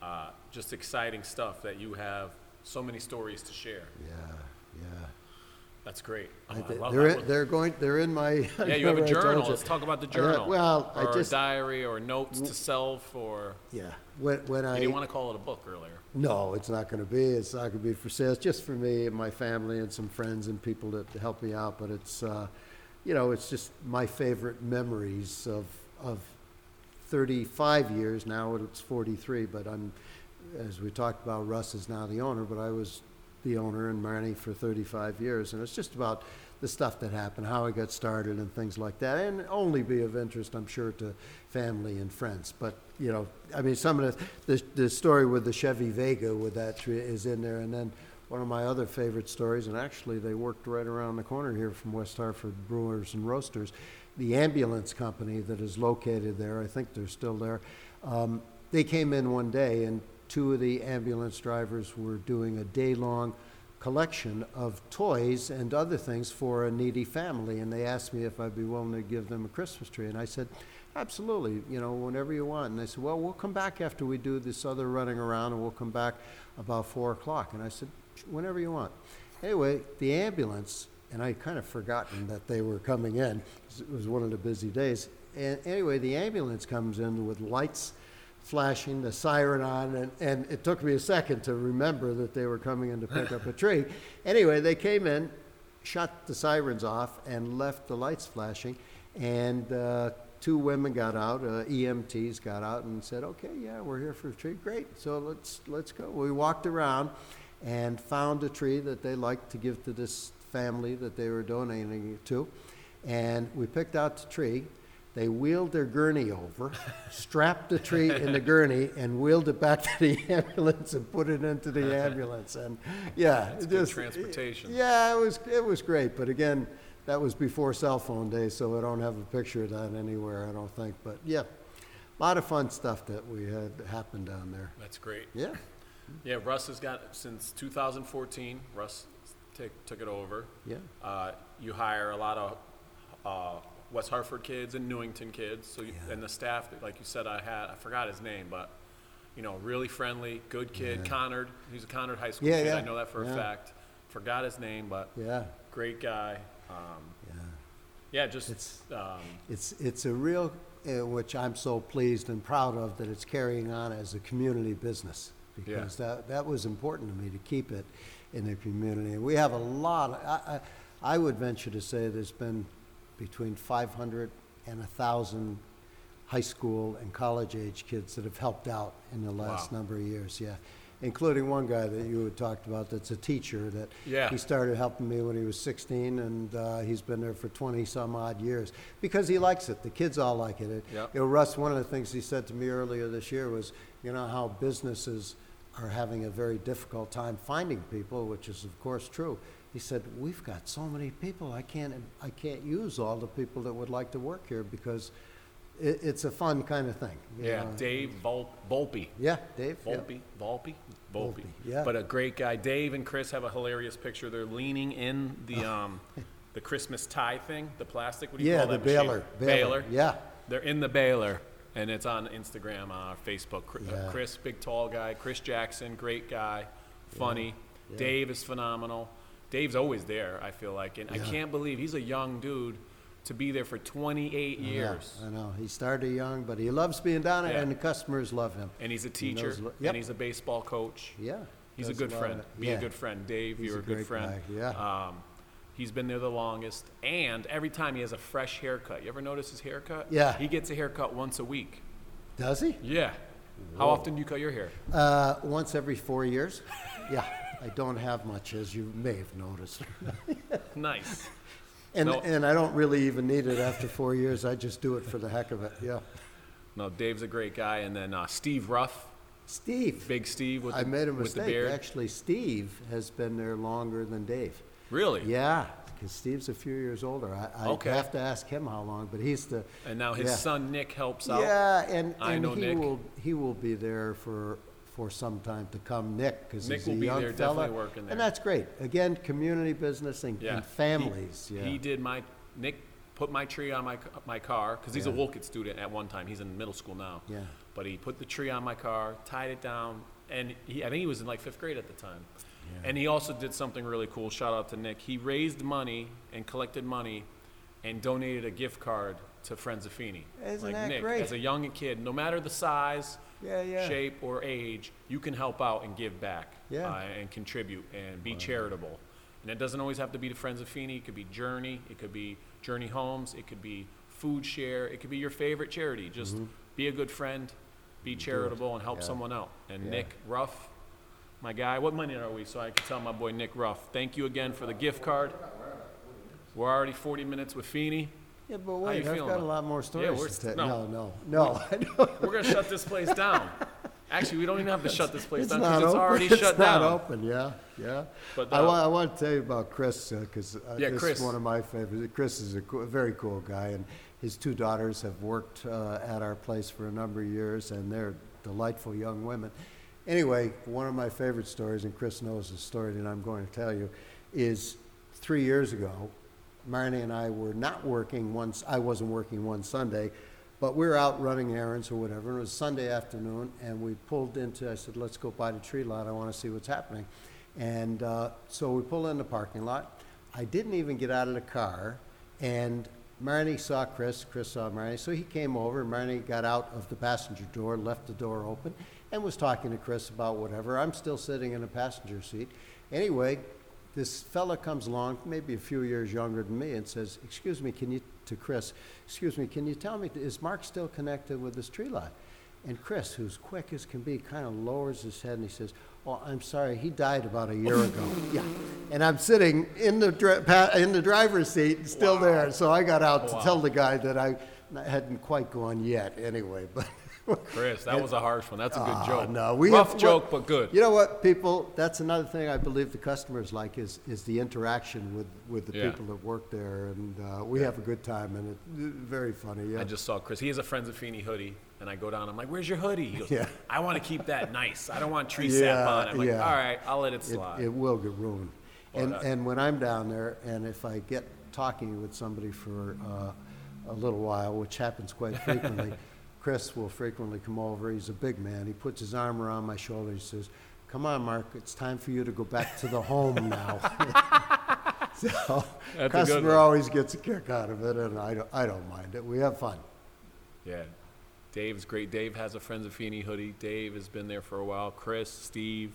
uh, just exciting stuff that you have so many stories to share. Yeah, yeah. That's great. Oh, I I love They're, that. in- they're going, they're in my. yeah, you have a I journal. Let's talk about the journal. have- well, I just- a diary or notes to self or Yeah, when, when I. you didn't want to call it a book earlier. No, it's not going to be. It's not going to be for sale. It's just for me and my family and some friends and people that help me out. But it's, uh, you know, it's just my favorite memories of of 35 years now. It's 43, but I'm, as we talked about, Russ is now the owner, but I was the owner and Marnie for 35 years, and it's just about the stuff that happened, how I got started, and things like that, and only be of interest, I'm sure, to family and friends. But you know, I mean, some of the the, the story with the Chevy Vega with that tree is in there, and then one of my other favorite stories, and actually they worked right around the corner here from West Hartford Brewers and Roasters, the ambulance company that is located there. I think they're still there. Um, they came in one day, and two of the ambulance drivers were doing a day-long collection of toys and other things for a needy family, and they asked me if I'd be willing to give them a Christmas tree, and I said, absolutely, you know, whenever you want. And they said, well, we'll come back after we do this other running around, and we'll come back about four o'clock. And I said, whenever you want. Anyway, the ambulance, and I kind of forgotten that they were coming in. it was one of the busy days. And anyway, the ambulance comes in with lights flashing, the siren on, and, and it took me a second to remember that they were coming in to pick up a tree. Anyway, they came in, shut the sirens off, and left the lights flashing. And uh, two women got out, uh, EMTs got out, and said, "Okay, yeah, we're here for a tree. Great, so let's let's go." We walked around and found a tree that they liked to give to this family that they were donating it to, and we picked out the tree. They wheeled their gurney over, strapped the tree in the gurney, and wheeled it back to the ambulance and put it into the ambulance. And yeah, That's just- transportation. Yeah, it was it was great. But again, that was before cell phone days, so I don't have a picture of that anywhere. I don't think. But yeah, a lot of fun stuff that we had happened down there. That's great. Yeah, Yeah, Russ has got since 2014. Russ take, took it over. yeah, Uh, you hire a lot of uh, West Hartford kids and Newington kids. So you, Yeah. and the staff, like you said, I had I forgot his name, but you know, really friendly, good kid. Yeah. Conard, he's a Conard High School Yeah, kid. I know that for yeah. a fact. Forgot his name, but yeah, great guy. Um, yeah. yeah, just It's- um, It's, it's a real, uh, which I'm so pleased and proud of, that it's carrying on as a community business. Because that, that was important to me, to keep it in the community. And we have a lot, of- I, I, I would venture to say there's been between 500 and 1,000 high school and college-age kids that have helped out in the last Wow. number of years, yeah. Including one guy that you had talked about that's a teacher that Yeah. he started helping me when he was 16, and uh, he's been there for 20 some odd years because he likes it. The kids all like it. It- Yep. You know, Russ, one of the things he said to me earlier this year was, you know, how businesses are having a very difficult time finding people, which is of course true. He said, "We've got so many people. I can't, I can't use all the people that would like to work here because it, it's a fun kind of thing." yeah, know. Dave Vol- Volpe. Yeah, Dave. yeah. Volpe, Volpe, Volpe. Volpe, yeah. But a great guy. Dave and Chris have a hilarious picture. They're leaning in the um, the Christmas tie thing, the plastic. What do you Yeah, call the that machine? baler. Baler. Yeah. They're in the baler, and it's on Instagram, uh, Facebook. Chris, Yeah. Chris, big tall guy. Chris Jackson, great guy, funny. Yeah. Dave is phenomenal. Dave's always there. I feel like, and I can't believe he's a young dude to be there for 28 years. I know. He started young, but he loves being down there, and the customers love him. And he's a He teacher, knows lo- and he's a baseball coach. Yeah. He's a good friend. Be Yeah. a good friend, Dave. He's you're a a, good friend. guy, yeah. Um, he's been there the longest, and every time he has a fresh haircut. You ever notice his haircut? Yeah. He gets a haircut once a week. Does he? Yeah. How often do you cut your hair? Uh, once every four years. Yeah, I don't have much, as you may have noticed. Nice. And, No. and I don't really even need it after four years. I just do it for the heck of it. Yeah. No, Dave's a great guy, and then uh, Steve Ruff, Steve. Big Steve with I the, made a mistake. Actually, Steve has been there longer than Dave. Really? Yeah, because Steve's a few years older. I, I Okay. have to ask him how long, but he's the. And now his yeah. son Nick helps out. Yeah, and, I and know he Nick. will he will be there for for some time to come. Nick, because he's a will be young there, fella, definitely working there. and that's great. Again, community business and, Yeah. and families. He, yeah. he did my Nick put my tree on my my car because he's a Yeah. Wolcott student at one time. He's in middle school now. Yeah. But he put the tree on my car, tied it down, and he, I think he was in like fifth grade at the time. And he also did something really cool. Shout out to Nick. He raised money and collected money, and donated a gift card to Friends of Feeney. Isn't like that Nick, great? as a young kid, no matter the size, Yeah, yeah. shape, or age, you can help out and give back Yeah. uh, and contribute and be charitable. And it doesn't always have to be to Friends of Feeney. It could be Journey. It could be Journey Homes. It could be Food Share. It could be your favorite charity. Just be a good friend, be charitable, and help Mm-hmm. Yeah. someone out. And Yeah. Nick Ruff, my guy, what money are we? So I can tell my boy Nick Ruff. Thank you again for the gift card. We're already 40 minutes with Feeney. yeah, but wait, I've got a lot more stories. we're to no. no, no, no. We're gonna shut this place down. Actually, we don't even have to shut this place It's down not because it's already it's shut not down. open. Yeah, yeah. But, I, uh, wa- I want to tell you about Chris because uh, Yeah, this Chris. is one of my favorites. Chris is a, co- a very cool guy, and his two daughters have worked uh, at our place for a number of years, and they're delightful young women. Anyway, one of my favorite stories, and Chris knows the story that I'm going to tell you, is three years ago. Marnie and I were not working once. I wasn't working one Sunday, but we were out running errands or whatever. And it was Sunday afternoon, and we pulled into. I said, "Let's go by the tree lot. I want to see what's happening." And uh, so we pull in the parking lot. I didn't even get out of the car, and Marnie saw Chris. Chris saw Marnie, so he came over. Marnie got out of the passenger door, left the door open, and was talking to Chris about whatever. I'm still sitting in a passenger seat. Anyway, this fella comes along, maybe a few years younger than me, and says, "Excuse me, can you?" To Chris, "Excuse me, can you tell me is Mark still connected with this tree lot?" And Chris, who's quick as can be, kind of lowers his head and he says, "Oh, I'm sorry, he died about a year ago." yeah, and I'm sitting in the dri- pa- in the driver's seat, still there. So I got out to oh, Wow. tell the guy that I hadn't quite gone yet, anyway. But Chris, that was a harsh one. That's a good Ah, joke. no, we Rough have- joke, but good. You know what, people, that's another thing I believe the customers like is, is the interaction with, with the Yeah. people that work there. And uh, we have a good time and it's very funny, yeah. I just saw Chris. He has a Friends of Feeney hoodie, and I go down. I'm like, "Where's your hoodie?" He goes, Yeah. "I want to keep that nice. I don't want tree Yeah, sap on it." I'm like, yeah. "All right, I'll let it It, slide." it will get ruined. And, that- and when I'm down there, and if I get talking with somebody for uh, a little while, which happens quite frequently, Chris will frequently come over. He's a big man. He puts his arm around my shoulder. He says, "Come on, Mark. It's time for you to go back to the home now." so, That's customer always gets a kick out of it, and I don't, I don't mind it. We have fun. yeah, Dave's great. Dave has a Friends of Feeney hoodie. Dave has been there for a while. Chris, Steve,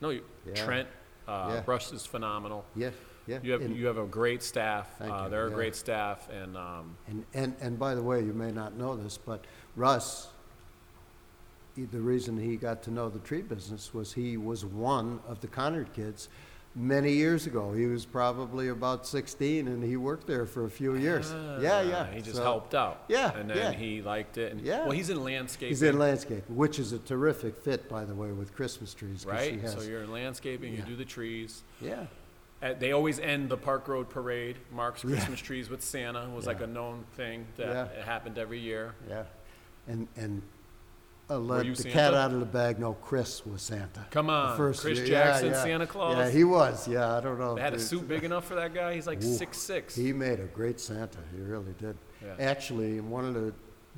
no, you, Yeah. Trent. Uh, Yeah. Russ is phenomenal. Yeah, yeah. You have And- you have a great staff. Uh, they're a great staff, and um, And, and, and by the way, you may not know this, but Russ, he- the reason he got to know the tree business was he was one of the Conard kids many years ago. He was probably about 16 and he worked there for a few years. yeah, ah, yeah. he just So, helped out. Yeah, and then yeah. he liked it. And, Yeah. well, he's in landscaping. He's in landscaping, which is a terrific fit, by the way, with Christmas trees. right? has- So you're in landscaping. You do the trees. yeah. Uh, they always end the Park Road Parade, Mark's Yeah. Christmas trees with Santa. It was like a known thing that Yeah. it happened every year. Yeah. And, and uh, I'll let you the Santa? cat out of the bag. No, Chris was Santa. Come The on, first Chris year. Yeah, Jackson, yeah. Santa Claus. Yeah, he was. Yeah, I don't know. They had a if suit big enough for that guy. He's like Ooh, six six. He made a great Santa. He really did. Yeah. Actually, in one of the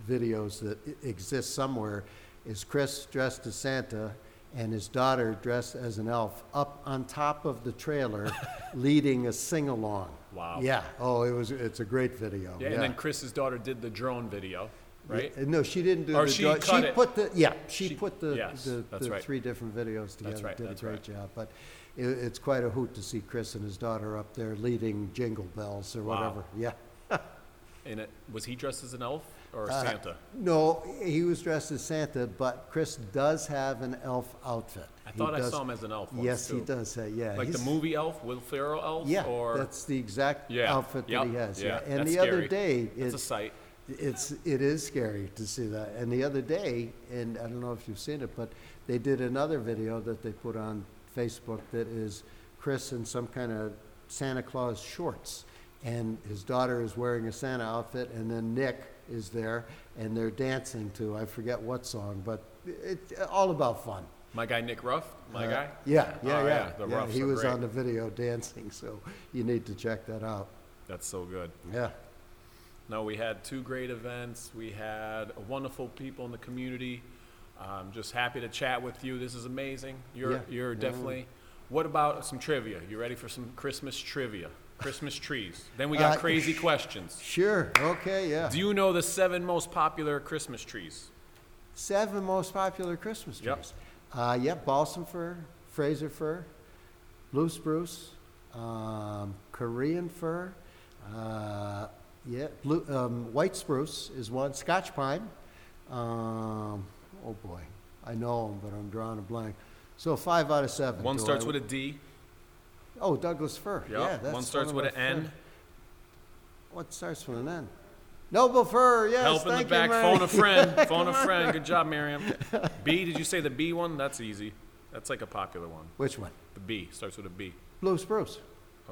videos that i- exists somewhere is Chris dressed as Santa and his daughter dressed as an elf up on top of the trailer leading a sing along. Wow. Yeah. Oh, it was. It's a great video. yeah, and then Chris's daughter did the drone video, right? Yeah, No, she didn't do Or the she drawing. cut it. put the yeah. She, She- put the yes, the, that's the right. three different videos together. right, Did that's a great right. job. But it, it's quite a hoot to see Chris and his daughter up there leading Jingle Bells or Wow. whatever. Yeah. And it, was he dressed as an elf or Uh, Santa? No, he was dressed as Santa, but Chris does have an elf outfit. I He thought I does- saw him as an elf. Once Yes, too. he does. Uh, yeah, Like the he's- movie Elf, Will Ferrell Elf. Yeah, or that's the exact Yeah, outfit yep, that he has. yeah, and that's the other scary. day, it's a sight. It's it is scary to see that. And the other day, and I don't know if you've seen it, but they did another video that they put on Facebook that is Chris in some kind of Santa Claus shorts, and his daughter is wearing a Santa outfit, and then Nick is there, and they're dancing to I forget what song, but it's all about fun. My guy Nick Ruff, my Uh, guy. Yeah, Oh, yeah, yeah. The yeah he was great. on the video dancing, so you need to check that out. That's so good. Yeah. No, we had two great events. We had wonderful people in the community. I'm just happy to chat with you. This is amazing. You're Yeah. you're Yeah. definitely. What about some trivia? You ready for some Christmas trivia? Christmas trees. Then we got Uh, crazy questions. Sure. Okay. Yeah. Do you know the seven most popular Christmas trees? Seven most popular Christmas trees. Yep. Uh, yep. Balsam fir, Fraser fir, blue spruce, um, Korean fir. Uh, yeah. Blue, um, white spruce is one. Scotch pine. Um, oh boy, I know them, but I'm drawing a blank. So five out of seven. One Do starts I- with a D. Oh, Douglas fir. Yep. Yeah. That's One starts with an N. fir- What starts with an N? Noble fir. Yes. Help in the thank you, back. Mary. Phone a friend. Phone a friend. Good job, Miriam. B. Did you say the B one? That's easy. That's like a popular one. Which one? The B starts with a B. Blue spruce.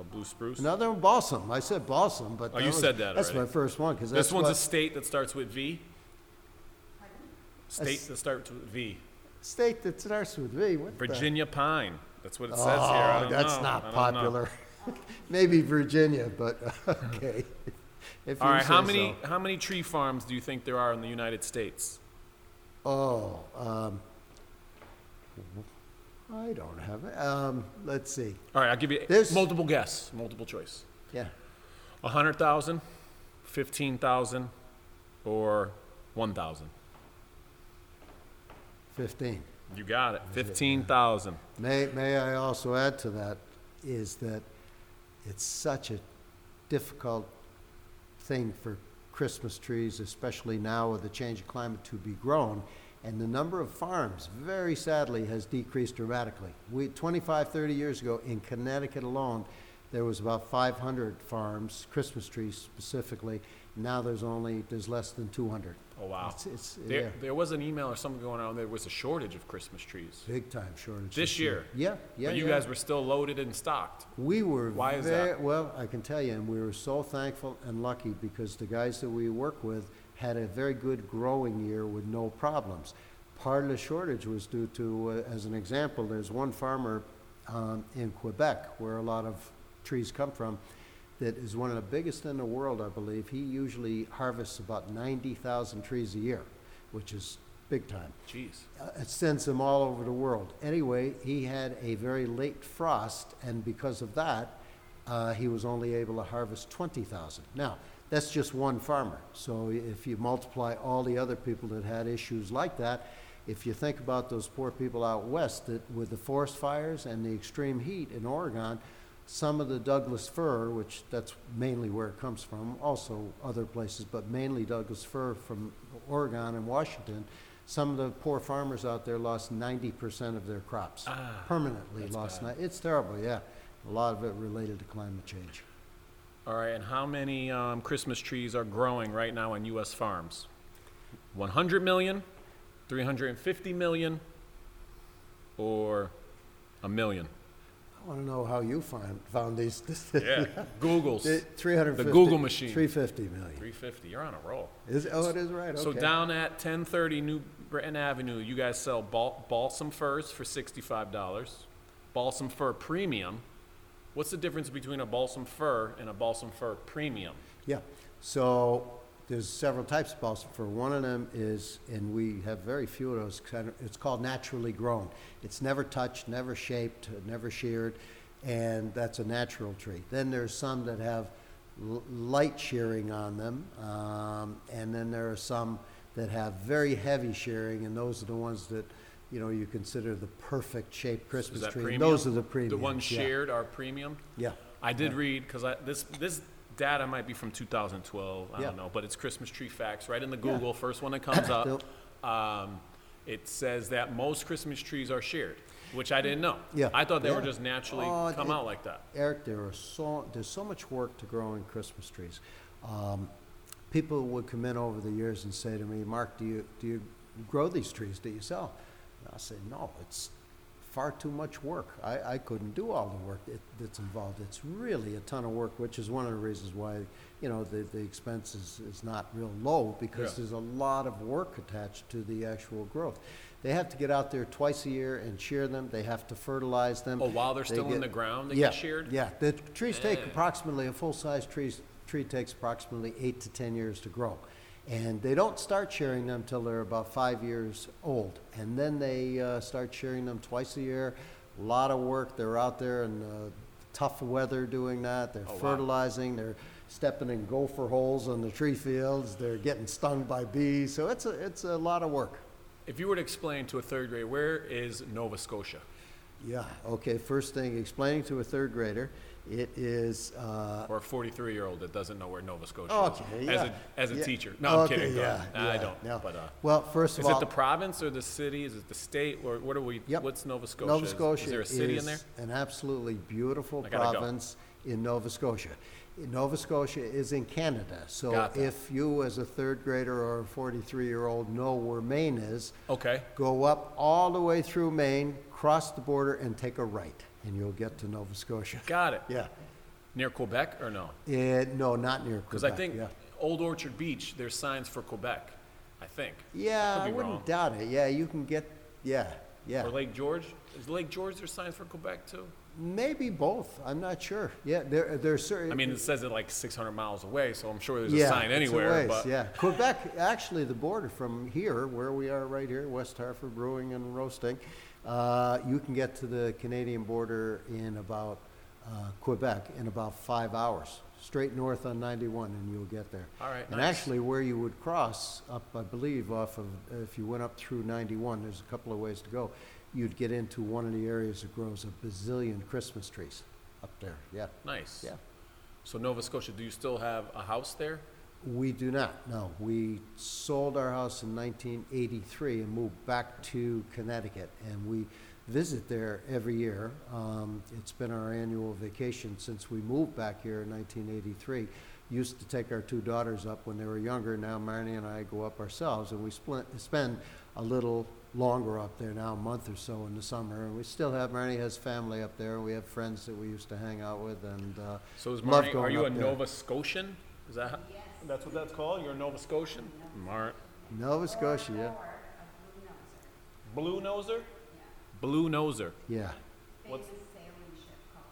Oh, blue spruce. Another one, balsam. I said balsam, but Oh, that you was- said that That's already. my first one because This that's one's what, a state that starts with V. State That's- that starts with V. state that starts with V. What the- Virginia pine. That's what it says Oh, here. I don't that's know. not don't know. popular. Maybe Virginia, but okay. If All you right, how say many so. how many tree farms do you think there are in the United States? Oh, um, I don't have it. Um, let's see. All right, I'll give you There's- multiple guess, multiple choice. Yeah, 100,000, 15,000, or 1,000. fifteen. You got it. 15,000. May, may I also add to that is that it's such a difficult thing for Christmas trees, especially now with the change of climate, to be grown. And the number of farms, very sadly, has decreased dramatically. We, 25, 30 years ago, in Connecticut alone, there was about 500 farms, Christmas trees specifically. Now there's only, there's less than 200. Oh, wow. It's, it's, yeah, There, there was an email or something going on, there was a shortage of Christmas trees. big time shortage. This year? Yeah, yeah, But you yeah. guys were still loaded and stocked. We were Why is ver- that? Well, I can tell you, and we were so thankful and lucky because the guys that we work with had a very good growing year with no problems. Part of the shortage was due to, uh, as an example, there's one farmer um, in Quebec where a lot of trees come from that is one of the biggest in the world, I believe. He usually harvests about 90,000 trees a year, which is big time Jeez. uh, it sends them all over the world. Anyway, he had a very late frost, and because of that, uh, he was only able to harvest 20,000. Now, that's just one farmer. So if you multiply all the other people that had issues like that, if you think about those poor people out west that with the forest fires and the extreme heat in Oregon, some of the Douglas fir, which that's mainly where it comes from, also other places, but mainly Douglas fir from Oregon and Washington, some of the poor farmers out there lost ninety percent of their crops. Ah, Permanently lost, ni- it's terrible, yeah. A lot of it related to climate change. All right, and how many um, Christmas trees are growing right now on U.S. farms? 100 million, 350 million, or a million? I wanna know how you find, found these. Yeah, Google's Three hundred The. Google machine. Three fifty million. 350. You're on a roll. Is, oh, it is right, okay. So down at 1030 New Britain Avenue, you guys sell bal- balsam firs for $65. Balsam fir premium. What's the difference between a balsam fir and a balsam fir premium? Yeah, so there's several types of balsam fir. One of them is, and we have very few of those, kind of, it's called naturally grown. It's never touched, never shaped, never sheared, and that's a natural tree. Then there's some that have l- light shearing on them, um, and then there are some that have very heavy shearing, and those are the ones that, you know, you consider the perfect shaped Christmas that tree. premium? Those are the premiums. The ones yeah. shared are premium? Yeah. I did read, because I, this, this data might be from 2012, I Yeah. don't know, but it's Christmas tree facts, right in the Yeah. Google, first one that comes up. Um, it says that most Christmas trees are shared, which I didn't know. Yeah. I thought they were Yeah. just naturally Oh, come it- out like that. Eric, there are so, there's so much work to growing Christmas trees. Um, people would come in over the years and say to me, Mark, do you, do you grow these trees? Do you sell? And I say, no, it's far too much work. I, I couldn't do all the work that, that's involved. It's really a ton of work, which is one of the reasons why, you know, the, the expense is, is not real low because Yeah. there's a lot of work attached to the actual growth. They have to get out there twice a year and shear them. They have to fertilize them. Oh, while they're They still in get- the ground, they yeah, get sheared? Yeah, the trees take approximately, a full-size trees, tree takes approximately eight to 10 years to grow. And they don't start shearing them till they're about five years old. And then they uh, start shearing them twice a year. A Lot of work, they're out there in uh, tough weather doing that. They're Oh, wow. fertilizing, they're stepping in gopher holes on the tree fields, they're getting stung by bees. So it's a, it's a lot of work. If you were to explain to a third grader, where is Nova Scotia? Yeah, okay, first thing, explaining to a third grader, it is, uh, Or a 43 year old that doesn't know where Nova Scotia Okay, is? yeah. As a, as a Yeah. teacher. No, I'm kidding. Go yeah. I don't. no. But uh, Well, first of is all. Is it the province or the city? Is it the state? Or what are we? Yep. What's Nova Scotia? Nova Scotia Is there a city in there? is an absolutely beautiful gotta go. province in Nova Scotia. Nova Scotia is in Canada, so if you, as a third grader or a 43-year-old, know where Maine is, Okay. go up all the way through Maine, cross the border, and take a right, and you'll get to Nova Scotia. Got it. Yeah. Near Quebec or no? Eh, no, not near Quebec. Because I think yeah. Old Orchard Beach, there's signs for Quebec. I think. Yeah, could I wouldn't wrong. doubt it. Yeah, you can get. Yeah, yeah. Or Lake George. Is Lake George there signs for Quebec too? Maybe both. I'm not sure. Yeah, there, there's certain. I mean, it says it like 600 miles away, so I'm sure there's yeah, a sign anywhere. ways, but yeah, Quebec, actually, the border from here, where we are right here, West Hartford Brewing and Roasting, uh, you can get to the Canadian border in about uh, Quebec in about five hours, straight north on 91, and you'll get there. All right, And nice. actually, where you would cross up, I believe, off of if you went up through 91, there's a couple of ways to go. You'd get into one of the areas that grows a bazillion Christmas trees up there. Yeah, nice. yeah. So Nova Scotia, do you still have a house there? We do not, no. We sold our house in 1983 and moved back to Connecticut. And we visit there every year. Um, it's been our annual vacation since we moved back here in 1983. Used to take our two daughters up when they were younger. Now Marnie and I go up ourselves, and we split, spend a little longer up there now, a month or so in the summer. And we still have Marnie has family up there. We have friends that we used to hang out with, and uh, So is Love Marnie, are going you a up there. Nova Scotian? Is that, how- that's what that's called? You're a Nova Scotian? Mar, Nova Scotia, yeah, blue noser? Blue noser, yeah. Famous sailing ship called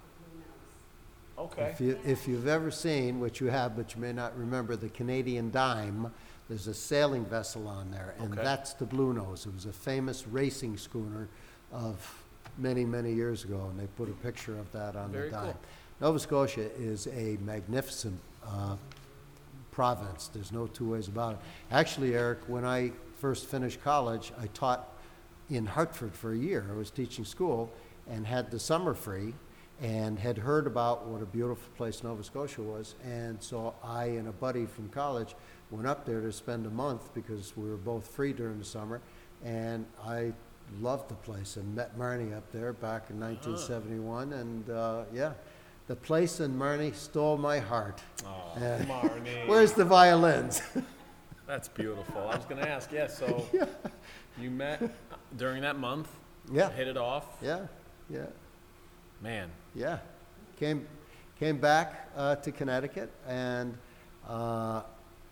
the Bluenose. okay. If you, if you've ever seen, which you have, but you may not remember, the Canadian Dime, there's a sailing vessel on there, and Okay. that's the Bluenose. It was a famous racing schooner of many, many years ago, and they put a picture of that on the Very dime. cool. Nova Scotia is a magnificent uh, province. There's no two ways about it. Actually, Eric, when I first finished college, I taught in Hartford for a year. I was teaching school and had the summer free and had heard about what a beautiful place Nova Scotia was. And so I and a buddy from college went up there to spend a month because we were both free during the summer. And I loved the place and met Marnie up there back in 1971. And uh, yeah, the place and Marnie stole my heart. Oh, Uh, Marnie. Where's the violins? That's beautiful. I was gonna ask, yeah, so you met during that month? Yeah. Hit it off? yeah, yeah. Man, Yeah, came, came back uh, to Connecticut and uh,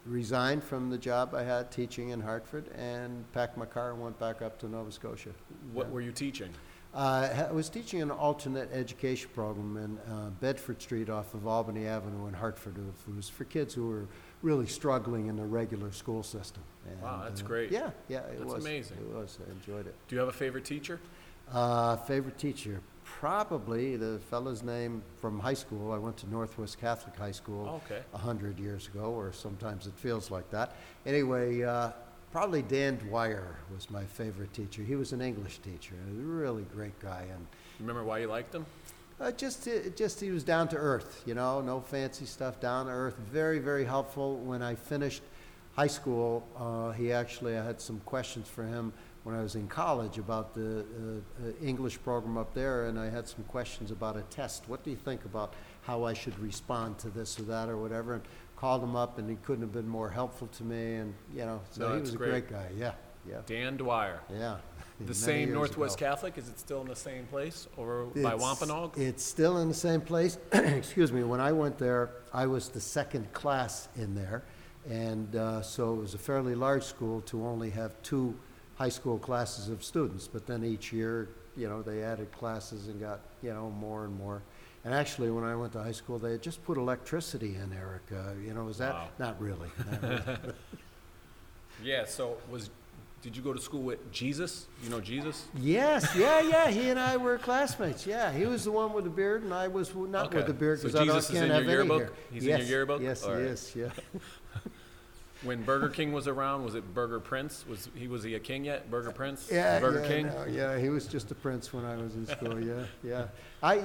resigned from the job I had teaching in Hartford and packed my car and went back up to Nova Scotia. what were you teaching? Uh, I was teaching an alternate education program in uh, Bedford Street off of Albany Avenue in Hartford. It was for kids who were really struggling in the regular school system. Wow, that's uh, great. Yeah, yeah, it That's was. amazing. It was, I enjoyed it. Do you have a favorite teacher? Uh, favorite teacher? Probably the fellow's name from high school. I went to Northwest Catholic High School Okay. a hundred years ago, or sometimes it feels like that. Anyway, uh, probably Dan Dwyer was my favorite teacher. He was an English teacher, a really great guy, and Remember why you liked him? uh, just, uh, just he was down to earth, you know, no fancy stuff, down to earth. Very, very helpful. When I finished high school, uh, he actually, I had some questions for him when I was in college about the uh, uh, English program up there, and I had some questions about a test. What do you think about how I should respond to this or that or whatever? And called him up, and he couldn't have been more helpful to me, and you know, so No, he that's was a great. great guy. Yeah, yeah, Dan Dwyer. yeah. The same years Northwest ago. Catholic? Is it still in the same place over by It's- Wampanoag? It's still in the same place. Excuse me, when I went there, I was the second class in there. And uh, so it was a fairly large school to only have two high school classes of students. But then each year, you know, they added classes and got, you know, more and more. And actually, when I went to high school, they had just put electricity in, Eric. Uh, You know, is that, Wow. not really. not really. Yeah, so was, did you go to school with Jesus? You know Jesus? Yes, yeah, yeah, he and I were classmates, yeah. He was the one with the beard, and I was w- not with the beard, So because I don't, Jesus is can't in have your any yearbook? hair. He's in your Yes, yearbook? Yes, he All right. is, yeah. When Burger King was around, was it Burger Prince? Was he was he a king yet? Burger Prince? Yeah, Burger yeah, King? no, yeah, he was just a prince when I was in school, yeah, yeah. I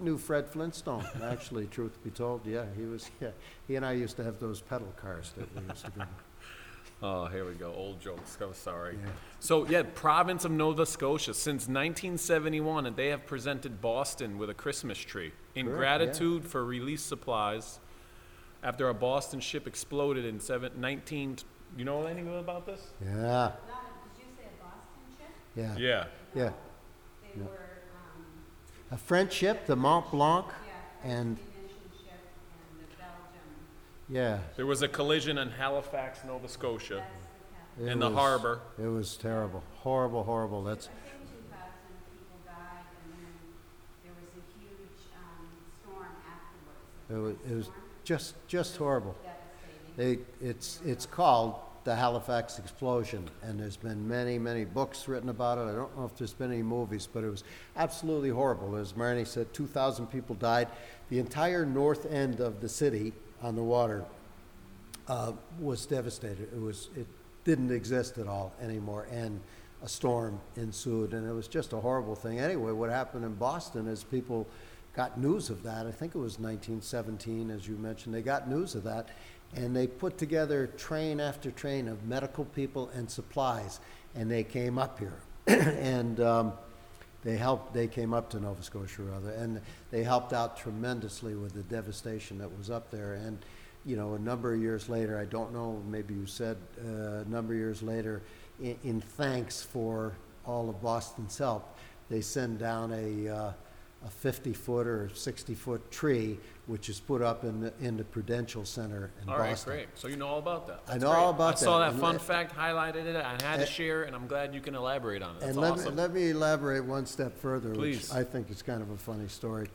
knew Fred Flintstone, actually, truth be told, yeah, he was, yeah. He and I used to have those pedal cars that we used to go. Oh, here we go. Old jokes. I'm sorry. Yeah. So yeah, province of Nova Scotia since 1971, and they have presented Boston with a Christmas tree in Correct, yeah. gratitude for released supplies after a Boston ship exploded in seven, 19. You know anything about this? Yeah, Not, a- did you say a Boston ship? yeah, Yeah. yeah. They were, um, A French ship, the Mont Blanc, yeah, and, and the Belgium, yeah. There was a collision in Halifax, Nova Scotia, that's the capital. it in the harbor. It was terrible, horrible, horrible, that's, I think two thousand people died and then there was a huge, um, storm afterwards. it was, it was Storm, just, just horrible. They, it's, it's called the Halifax Explosion, and there's been many, many books written about it. I don't know if there's been any movies, but it was absolutely horrible. As Marnie said, 2,000 people died. The entire north end of the city on the water uh, was devastated. It was, it didn't exist at all anymore, and a storm ensued, and it was just a horrible thing. Anyway, what happened in Boston is people got news of that. I think it was 1917, as you mentioned. They got news of that, and they put together train after train of medical people and supplies, and they came up here. and um, they helped, they came up to Nova Scotia rather, and they helped out tremendously with the devastation that was up there. And, you know, a number of years later, I don't know, maybe you said, uh, a number of years later, in, in thanks for all of Boston's help, they send down a, uh, a 50-foot or 60-foot tree, which is put up in the, in the Prudential Center in All right, Boston. great. So you know all about that. I That's know great. all about that. I saw that. that fun fact, highlighted it, I had to share, and I'm glad you can elaborate on it. That's And let, awesome. me, let me elaborate one step further, Please. which I think is kind of a funny story.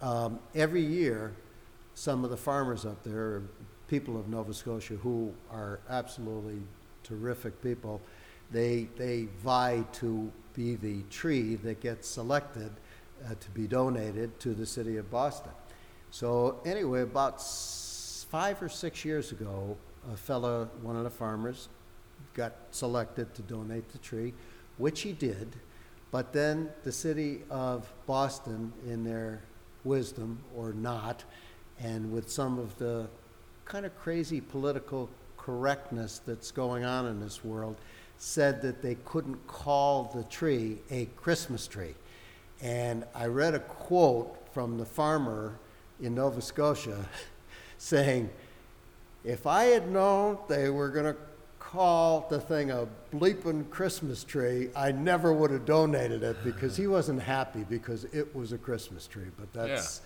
Um, every year, some of the farmers up there, people of Nova Scotia who are absolutely terrific people, they, they vie to be the tree that gets selected uh, to be donated to the city of Boston. So anyway, about s- five or six years ago, a fellow, one of the farmers, got selected to donate the tree, which he did. But then the city of Boston, in their wisdom or not, and with some of the kind of crazy political correctness that's going on in this world, said that they couldn't call the tree a Christmas tree. And I read a quote from the farmer in Nova Scotia saying, if I had known they were going to call the thing a bleeping Christmas tree, I never would have donated it because he wasn't happy because it was a Christmas tree. But that's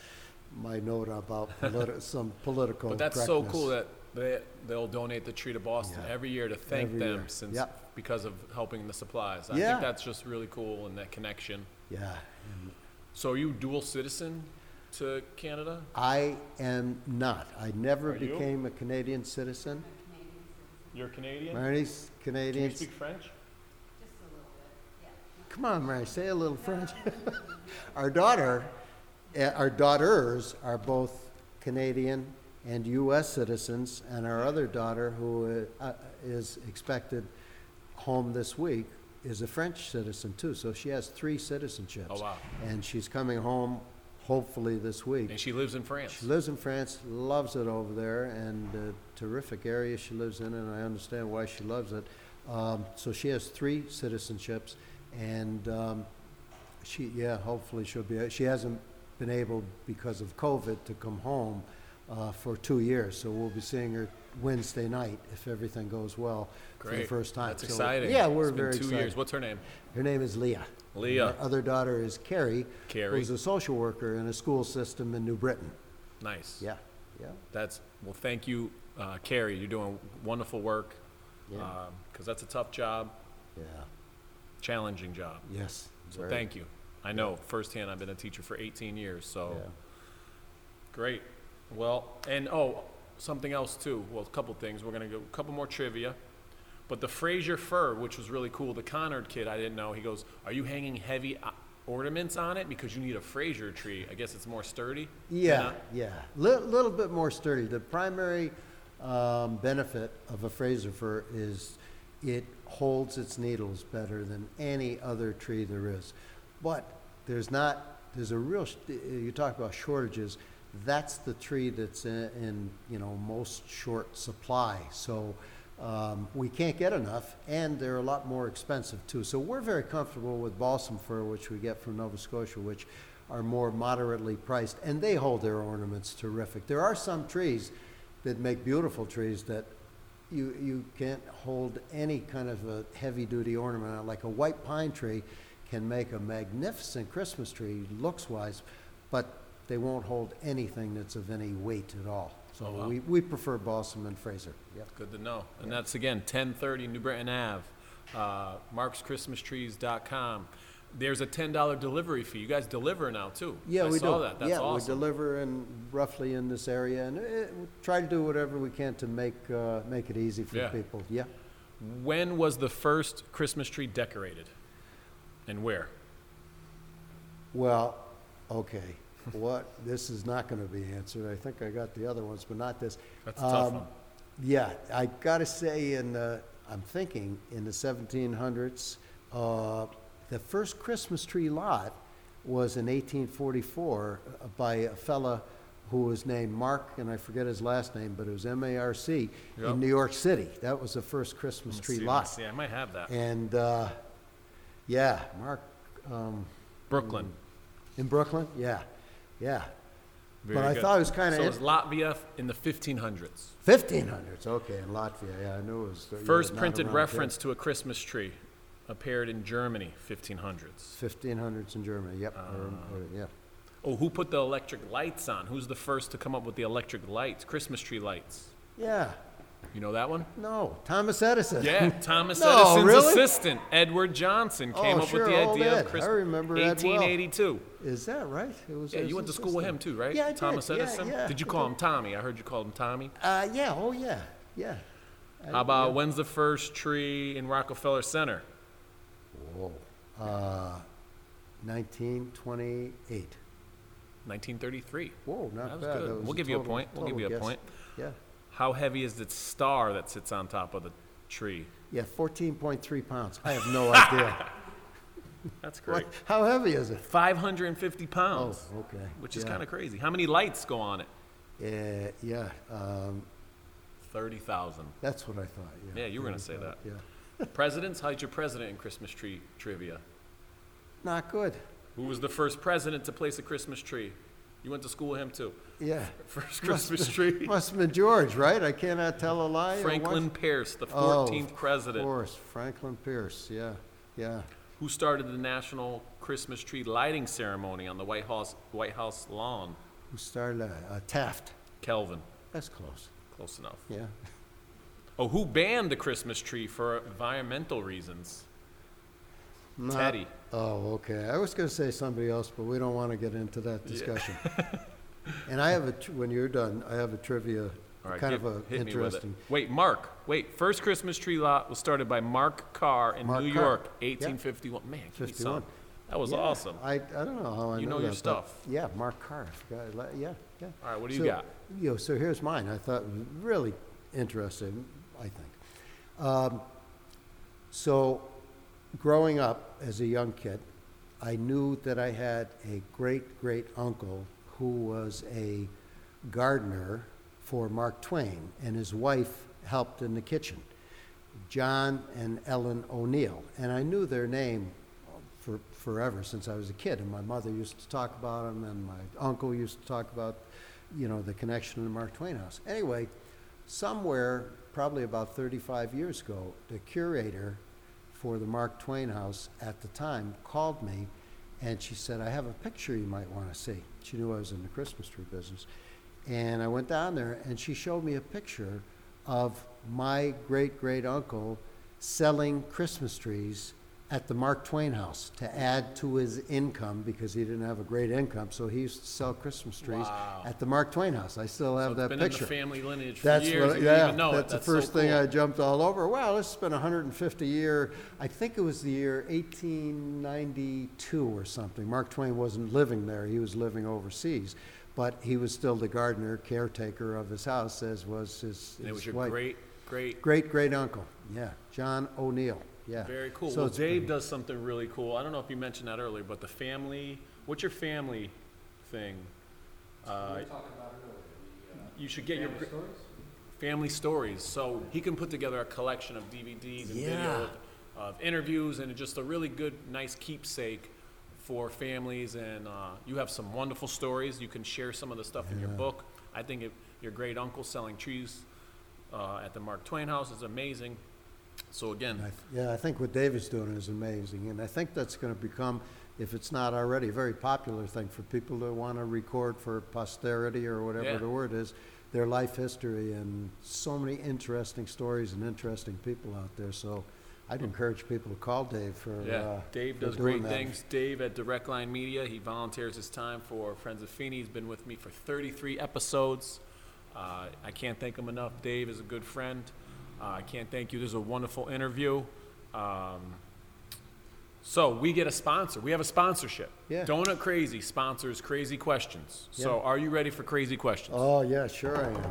my note about politi- some political But that's so cool that they, they'll donate the tree to Boston Yeah. every year to thank Every them year. since, Yep. because of helping the supplies. I Yeah. think that's just really cool and that connection. Yeah. So are you dual citizen to Canada? I am not. I never Are you? became a Canadian citizen. You're Canadian? Marnie's Can Canadian. you speak French? Just a little bit, yeah. Come on, Mary, say a little French. our daughter, eh, our daughters are both Canadian and U.S. citizens, and our other daughter, who uh, is expected home this week, is a French citizen too. So she has three citizenships. Oh, wow. And she's coming home hopefully this week. And she lives in France. She lives in France, loves it over there, and a terrific area she lives in, and I understand why she loves it. Um, so she has three citizenships, and um, she, yeah, hopefully she'll be. She hasn't been able because of COVID to come home uh, for two years, so we'll be seeing her Wednesday night if everything goes well for the Great. first time. That's So, exciting. Yeah, we're It's been very two excited. years. What's her name? Her name is Leah. Leah. Our other daughter is Carrie, Carrie. who's a social worker in a school system in New Britain. Nice. Yeah, yeah. That's, well, thank you, uh, Carrie. You're doing wonderful work. Yeah. Because that's a tough job, Yeah, challenging job. yes. So very. thank you. I know firsthand, I've been a teacher for 18 years, so Yeah. great. Well, and oh, something else too. Well, a couple things. We're gonna go a couple more trivia. But the Fraser fir, which was really cool, the Connard kid, I didn't know. He goes, "Are you hanging heavy uh, ornaments on it because you need a Fraser tree? I guess it's more sturdy." Yeah, Not- yeah, Li- little bit more sturdy. The primary um, benefit of a Fraser fir is it holds its needles better than any other tree there is. But there's not, there's a real, sh- you talk about shortages, that's the tree that's in, in you know, most short supply. So um, we can't get enough, and they're a lot more expensive too. So we're very comfortable with balsam fir, which we get from Nova Scotia, which are more moderately priced, and they hold their ornaments terrific. There are some trees that make beautiful trees that you, you can't hold any kind of a heavy-duty ornament on. Like a white pine tree can make a magnificent Christmas tree, looks-wise, but they won't hold anything that's of any weight at all. So Oh, wow. we, we prefer balsam and Fraser, yep. Good to know. And that's again 1030 New Britain Ave, uh, markschristmastrees.com. There's a $10 delivery fee. You guys deliver now too. Yeah, I we saw do. that. That's yeah, awesome. we deliver in roughly in this area, and uh, we try to do whatever we can to make uh, make it easy for Yeah. people. Yeah. When was the first Christmas tree decorated? And where? Well, okay. What this is not going to be answered. I think I got the other ones, but not this. That's a tough Um, one. Yeah, I got to say, in the, I'm thinking in the 1700s, uh, the first Christmas tree lot was in 1844 uh, by a fella who was named Mark, and I forget his last name, but it was M-A-R-C Yep. in New York City. That was the first Christmas tree lot. let's. I might have that. And, uh, yeah, Mark, um, Brooklyn. In Brooklyn? Yeah, yeah. Very But I good. thought it was kinda So it was Latvia in the 1500s. 1500s, okay, in Latvia, yeah, I knew it was. uh, First printed reference to a Christmas tree appeared in Germany, 1500s. 1500s in Germany, yep, uh, yeah. Oh, who put the electric lights on? Who's the first to come up with the electric lights, Christmas tree lights? Yeah, You know that one? no, Thomas Edison. Yeah, Thomas No, Edison's really? assistant, Edward Johnson, came Oh, up sure, with the idea of I Christmas. remember Ed well. 1882. Is that right? It was Yeah, you went to school with him too, right? Yeah, I. Thomas Yeah, Edison. yeah, yeah. did you call him Tommy? I heard you called him Tommy. Uh, yeah, oh, yeah, yeah. I- How about yeah. when's the first tree in Rockefeller Center? Whoa, uh, 1928. 1933. Whoa, not That was bad. good. That was We'll give you a point. We'll give you a point. Yeah, How heavy is the star that sits on top of the tree? yeah, 14.3 pounds. I have no idea. That's great. What, how heavy is it? 550 pounds. Oh, okay. which is yeah. kind of crazy. How many lights go on it? Uh, yeah, um, 30,000. that's what I thought, yeah. Yeah, you were gonna say that. Yeah. Presidents? How'd your president in Christmas tree trivia? Not good. Who was the first president to place a Christmas tree? You went to school with him too. Yeah. First Christmas have- tree. Must have been George, right? I cannot tell a lie. Franklin Pierce, the 14th Oh, 14th Of president. course, Franklin Pierce, yeah, yeah. Who started the national Christmas tree lighting ceremony on the White House, White House lawn? Who started that? Uh, Taft. Calvin. That's close, Close enough. yeah. Oh, who banned the Christmas tree for environmental reasons? Not- Teddy. Oh, okay. I was gonna say somebody else, but we don't wanna get into that discussion. And I have a, tr- when you're done, I have a trivia, All right, kind hit- of a hit me with it. interesting. Wait, Mark. Wait, first Christmas tree lot was started by Mark Carr in Mark New Carr. York, Yeah. 1851. Man, give me 51. some. That was Yeah, awesome. I, I don't know how I You know know your that, but- stuff. Yeah, Mark Carr, I forgot, Like, yeah, yeah. All right, what do you So, got? You know, so here's mine. I thought was really interesting, I think. Um, so, growing up as a young kid, I knew that I had a great great uncle who was a gardener for Mark Twain, and his wife helped in the kitchen. John and Ellen O'Neill, and I knew their name for forever since I was a kid. And my mother used to talk about them, and my uncle used to talk about, you know, the connection to the Mark Twain house. Anyway, somewhere, probably about 35 years ago, the curator for the Mark Twain house at the time called me, and she said, "I have a picture you might want to see." She knew I was in the Christmas tree business, and I went down there, and she showed me a picture of my great great uncle selling Christmas trees at the Mark Twain house to add to his income because he didn't have a great income. So he used to sell Christmas trees Wow. at the Mark Twain house. I still have So that picture. in the family lineage for That's years. what, yeah, didn't even know that's it. the so first thing cool. I jumped all over. Wow, this has been 150 year. I think it was the year 1892 or something. Mark Twain wasn't living there; he was living overseas, but he was still the gardener, caretaker of his house, as was his, And it was your wife. great, great, great great uncle. Yeah, John O'Neill. Yeah, very cool. So well, it's Dave does something really cool. I don't know if you mentioned that earlier, but the family. What's your family thing? Uh, you should get your gr- family stories. So he can put together a collection of DVDs and Yeah. video of, of interviews and just a really good, nice keepsake for families. And uh, you have some wonderful stories. You can share some of the stuff in your book. I think it, your great uncle selling trees uh, at the Mark Twain house is amazing. So again, I th- Yeah, I think what David's doing is amazing, and I think that's going to become, if it's not already, a very popular thing for people to want to record for posterity or whatever Yeah. the word is, their life history, and so many interesting stories and interesting people out there. So I'd encourage people to call Dave for. Yeah, uh, Dave for does doing great that. things. Dave at Directline Media, he volunteers his time for Friends of Feeney. He's been with me for 33 episodes. Uh, I can't thank him enough. Dave is a good friend. Uh, I can't thank you. This is a wonderful interview. Um, so we get a sponsor. We have a sponsorship. Yeah. Donut Crazy sponsors Crazy Questions. So are you ready for Crazy Questions? Oh, yeah, sure I am.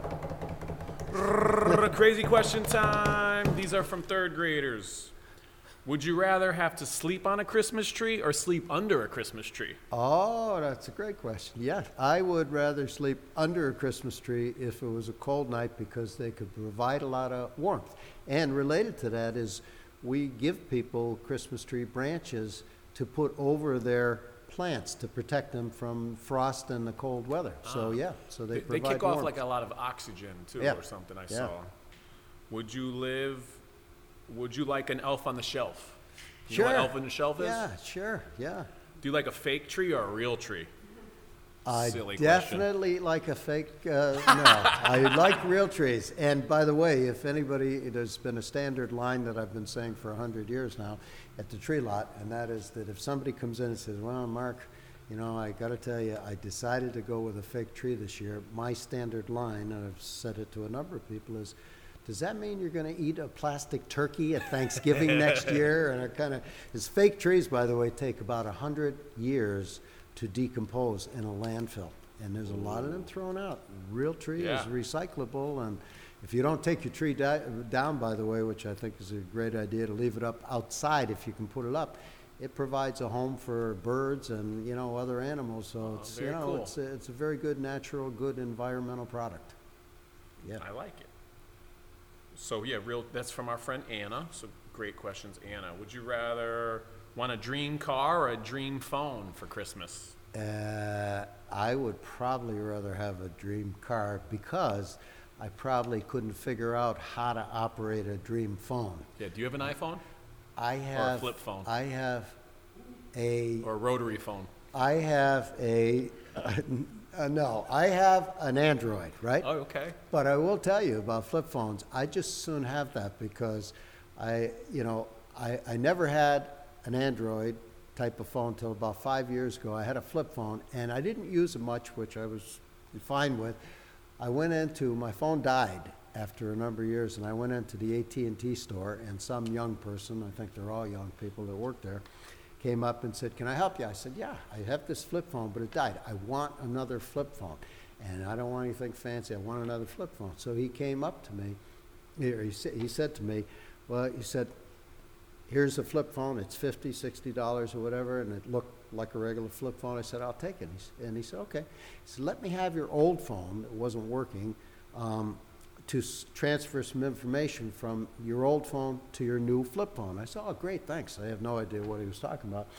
Crazy question time. These are from third graders. Would you rather have to sleep on a Christmas tree or sleep under a Christmas tree? Oh, that's a great question. Yeah, I would rather sleep under a Christmas tree if it was a cold night because they could provide a lot of warmth. And related to that is we give people Christmas tree branches to put over their plants to protect them from frost and the cold weather. So, ah. yeah, so they They, they kick off like a lot of oxygen too, Yeah. or something. I Yeah. saw. Would you live? Would you like an elf on the shelf? You Sure. know what elf on the shelf is? Yeah, sure, yeah. Do you like a fake tree or a real tree? I Silly question. definitely like a fake, uh, no, I like real trees. And by the way, if anybody, there's been a standard line that I've been saying for a hundred years now at the tree lot, and that is that if somebody comes in and says, well, Mark, you know, I gotta tell you, I decided to go with a fake tree this year, my standard line, and I've said it to a number of people, is, does that mean you're gonna eat a plastic turkey at Thanksgiving next year? And it kinda, is fake trees, by the way, take about a hundred years to decompose in a landfill. And there's a lot of them thrown out. Real tree is recyclable, and if you don't take your tree di- down, by the way, which I think is a great idea to leave it up outside if you can put it up, it provides a home for birds and, you know, other animals, so oh, it's, you know, cool. it's, a- it's a very good natural, good environmental product. Yeah. I like it. So yeah, real. That's from our friend Anna. So great questions, Anna. Would you rather want a dream car or a dream phone for Christmas? Uh, I would probably rather have a dream car because I probably couldn't figure out how to operate a dream phone. Yeah. Do you have an iPhone I have a flip phone. I have a or a rotary phone? I have a uh, no. I have an Android, right? Oh, okay. But I will tell you about flip phones. I just soon have that because I, you know, I, I never had an Android type of phone till about five years ago. I had a flip phone and I didn't use it much, which I was fine with. I went into my phone died after a number of years, and I went into the AT&T store, and some young person, I think they're all young people that work there, came up and said, "Can I help you?" I said, "Yeah, I have this flip phone, but it died. I want another flip phone, and I don't want anything fancy. I want another flip phone." So he came up to me. He he said to me, "Well," he said, "Here's a flip phone. It's fifty, sixty dollars or whatever, and it looked like a regular flip phone." I said, "I'll take it." And he s- And he said, "Okay." He said, "Let me have your old phone that wasn't working." Um, to transfer some information from your old phone to your new flip phone. I said, oh, great, thanks. I have no idea what he was talking about.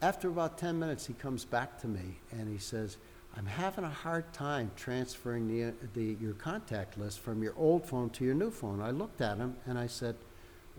After about 10 minutes, he comes back to me and he says, I'm having a hard time transferring the, uh, the, your contact list from your old phone to your new phone. I looked at him and I said,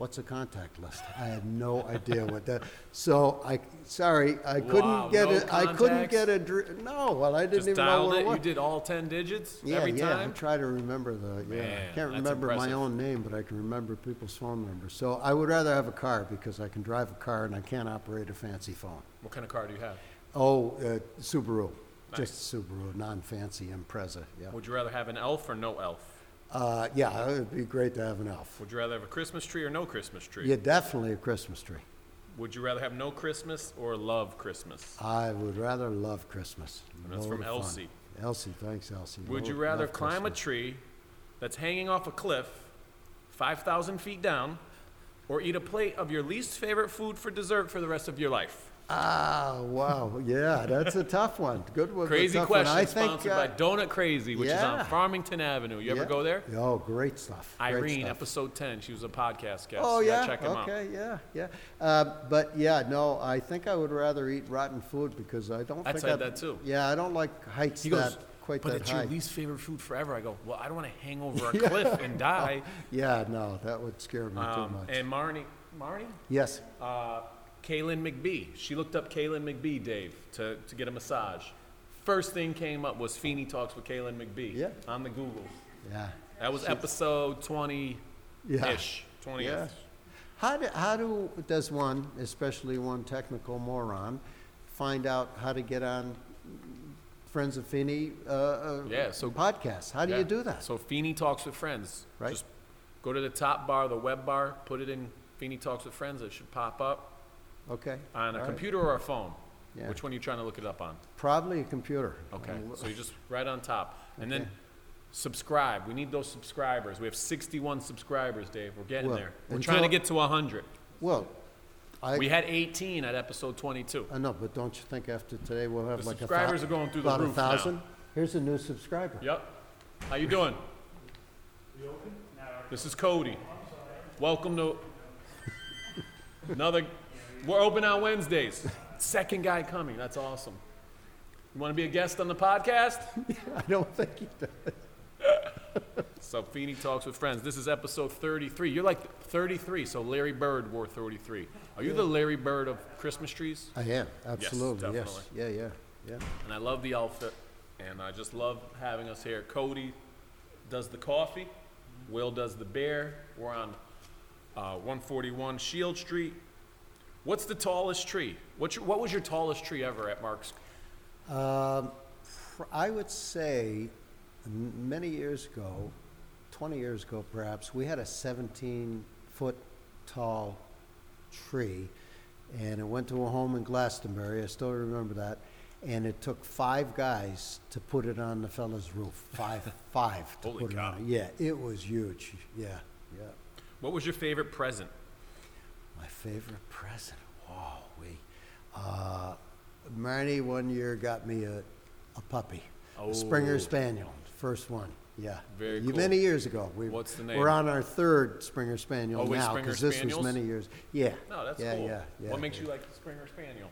What's a contact list? I had no idea what that. So I, sorry, I couldn't get no it. I couldn't contacts? get a. dr- No, well, I didn't Just even know dialed what it. it was. You did all ten digits Yeah, every yeah. time. I try to remember the. Yeah, Man, I can't remember my impressive. own name, but I can remember people's phone numbers. So I would rather have a car because I can drive a car and I can't operate a fancy phone. What kind of car do you have? Oh, uh, Subaru, just Subaru, non-fancy Impreza. Yeah. Would you rather have an elf or no elf? Uh, yeah, it would be great to have an elf. Would you rather have a Christmas tree or no Christmas tree? Yeah, definitely a Christmas tree. Would you rather have no Christmas or love Christmas? I would rather love Christmas. And that's from fun. Elsie. Elsie, thanks, Elsie. Would you rather climb a tree that's hanging off a cliff 5,000 feet down or eat a plate of your least favorite food for dessert for the rest of your life? Ah, wow, yeah, that's a tough one. Good one. Crazy tough one. question, I think, sponsored uh, by Donut Crazy, which is on Farmington Avenue. You ever yeah. go there? Oh, great stuff. great Irene, stuff. episode 10. She was a podcast guest. Oh yeah, check him out. okay, yeah, yeah. Uh, but yeah, no, I think I would rather eat rotten food because I don't I'd think I'd- that too. Yeah, I don't like heights He goes, that quite but that it's high. your least favorite food forever. I go, well, I don't want to hang over a Yeah. cliff and die. yeah, no, that would scare me too Um, much. and Marnie, Marnie, yes, uh, Kaylin McBee. She looked up Kaylin McBee, Dave, to, to get a massage. First thing came up was Feeney Talks with Kaylin McBee Yeah. on the Google. yeah, That was episode 20 yeah. ish. 20 Yeah. How do, how do, does one, especially one technical moron, find out how to get on Friends of Feeney, uh, uh, Yeah, so- podcasts? How do you do that? So Feeney Talks with Friends. Right. Just go to the top bar, the web bar, put it in Feeney Talks with Friends. It should pop up Okay. on a all right. computer or a phone. Yeah. Which one are you trying to look it up on? Probably a computer. Okay, so you just right on top. And then Okay. subscribe. We need those subscribers. We have 61 subscribers, Dave. We're getting Well, there. We're until- trying to get to 100. Well, I. We had 18 at episode 22. I know, but don't you think after today we'll have The like a thou- subscribers are going through the about roof a now. thousand? Here's a new subscriber. Yep. How you doing? This is Cody. Welcome to another. We're open on Wednesdays. Second guy coming. That's awesome. You want to be a guest on the podcast? I don't think he does. So Feeney talks with friends. This is episode 33. You're like 33, so Larry Bird wore 33. Are you the Larry Bird of Christmas trees? I am, absolutely, yes. definitely. Yeah, yeah, yeah. And I love the outfit, and I just love having us here. Cody does the coffee, Will does the bear. We're on uh, 141 Shield Street. What's the tallest tree? What's your, what was your tallest tree ever at Mark's? Um, I would say many years ago, 20 years ago perhaps, we had a 17 foot tall tree and it went to a home in Glastonbury. I still remember that. And it took five guys to put it on the fella's roof. Five, five to Holy put cow. it on. Yeah, it was huge. Yeah, yeah. What was your favorite present? My favorite present. Wow, we. Uh, Marnie one year got me a, a puppy, a Springer Oh. Spaniel, first one. Yeah, Very You- cool. Many years ago. We, What's the name? We're on our third Springer Spaniel Oh, now because this Spaniels? was many years. Yeah. No, that's yeah, cool. Yeah, yeah. what makes yeah. you like the Springer Spaniel?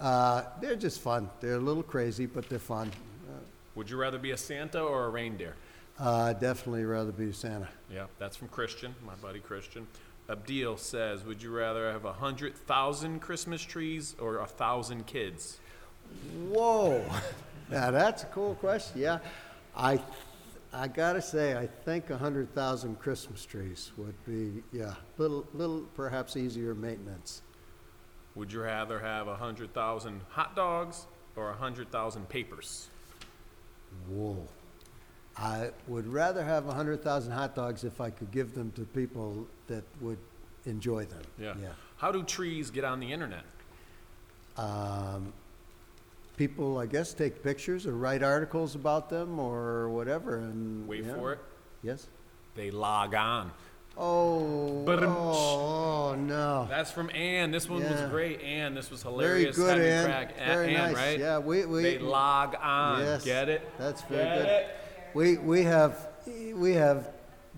Uh, they're just fun. They're a little crazy, but they're fun. Would you rather be a Santa or a reindeer? Uh, definitely rather be Santa. Yeah, that's from Christian, my buddy Christian. Abdil says, "Would you rather have a hundred thousand Christmas trees or a thousand kids?" Whoa, now that's a cool question. Yeah, I, I gotta say, I think a hundred thousand Christmas trees would be, yeah, little, little perhaps easier maintenance. Would you rather have a hundred thousand hot dogs or a hundred thousand papers? Whoa, I would rather have a hundred thousand hot dogs if I could give them to people that would enjoy them. Yeah. Yeah. How do trees get on the internet? Um, people, I guess, take pictures or write articles about them or whatever, and Wait yeah. for it. Yes. They log on. Oh, oh, oh, no. That's from Anne. This one was great. Anne, this was hilarious. Very good, Anne. Very Ann, nice. right? Yeah, we, we. they log on. Yes, Get it? That's very Get good. it? We, we have, we have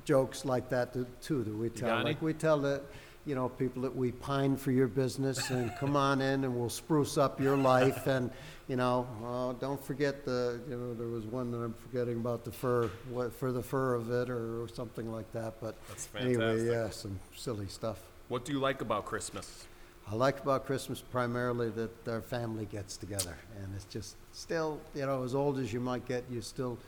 jokes like that too, that we tell. got any? Like, we tell the, you know, people that we pine for your business and come on in and we'll spruce up your life and, you know, oh, don't forget the, you know, there was one that I'm forgetting about the fur, what, for the fur of it or something like that, but. That's Anyway, fantastic. yeah, some silly stuff. What do you like about Christmas? I like about Christmas primarily that our family gets together, and it's just still, you know, as old as you might get, you still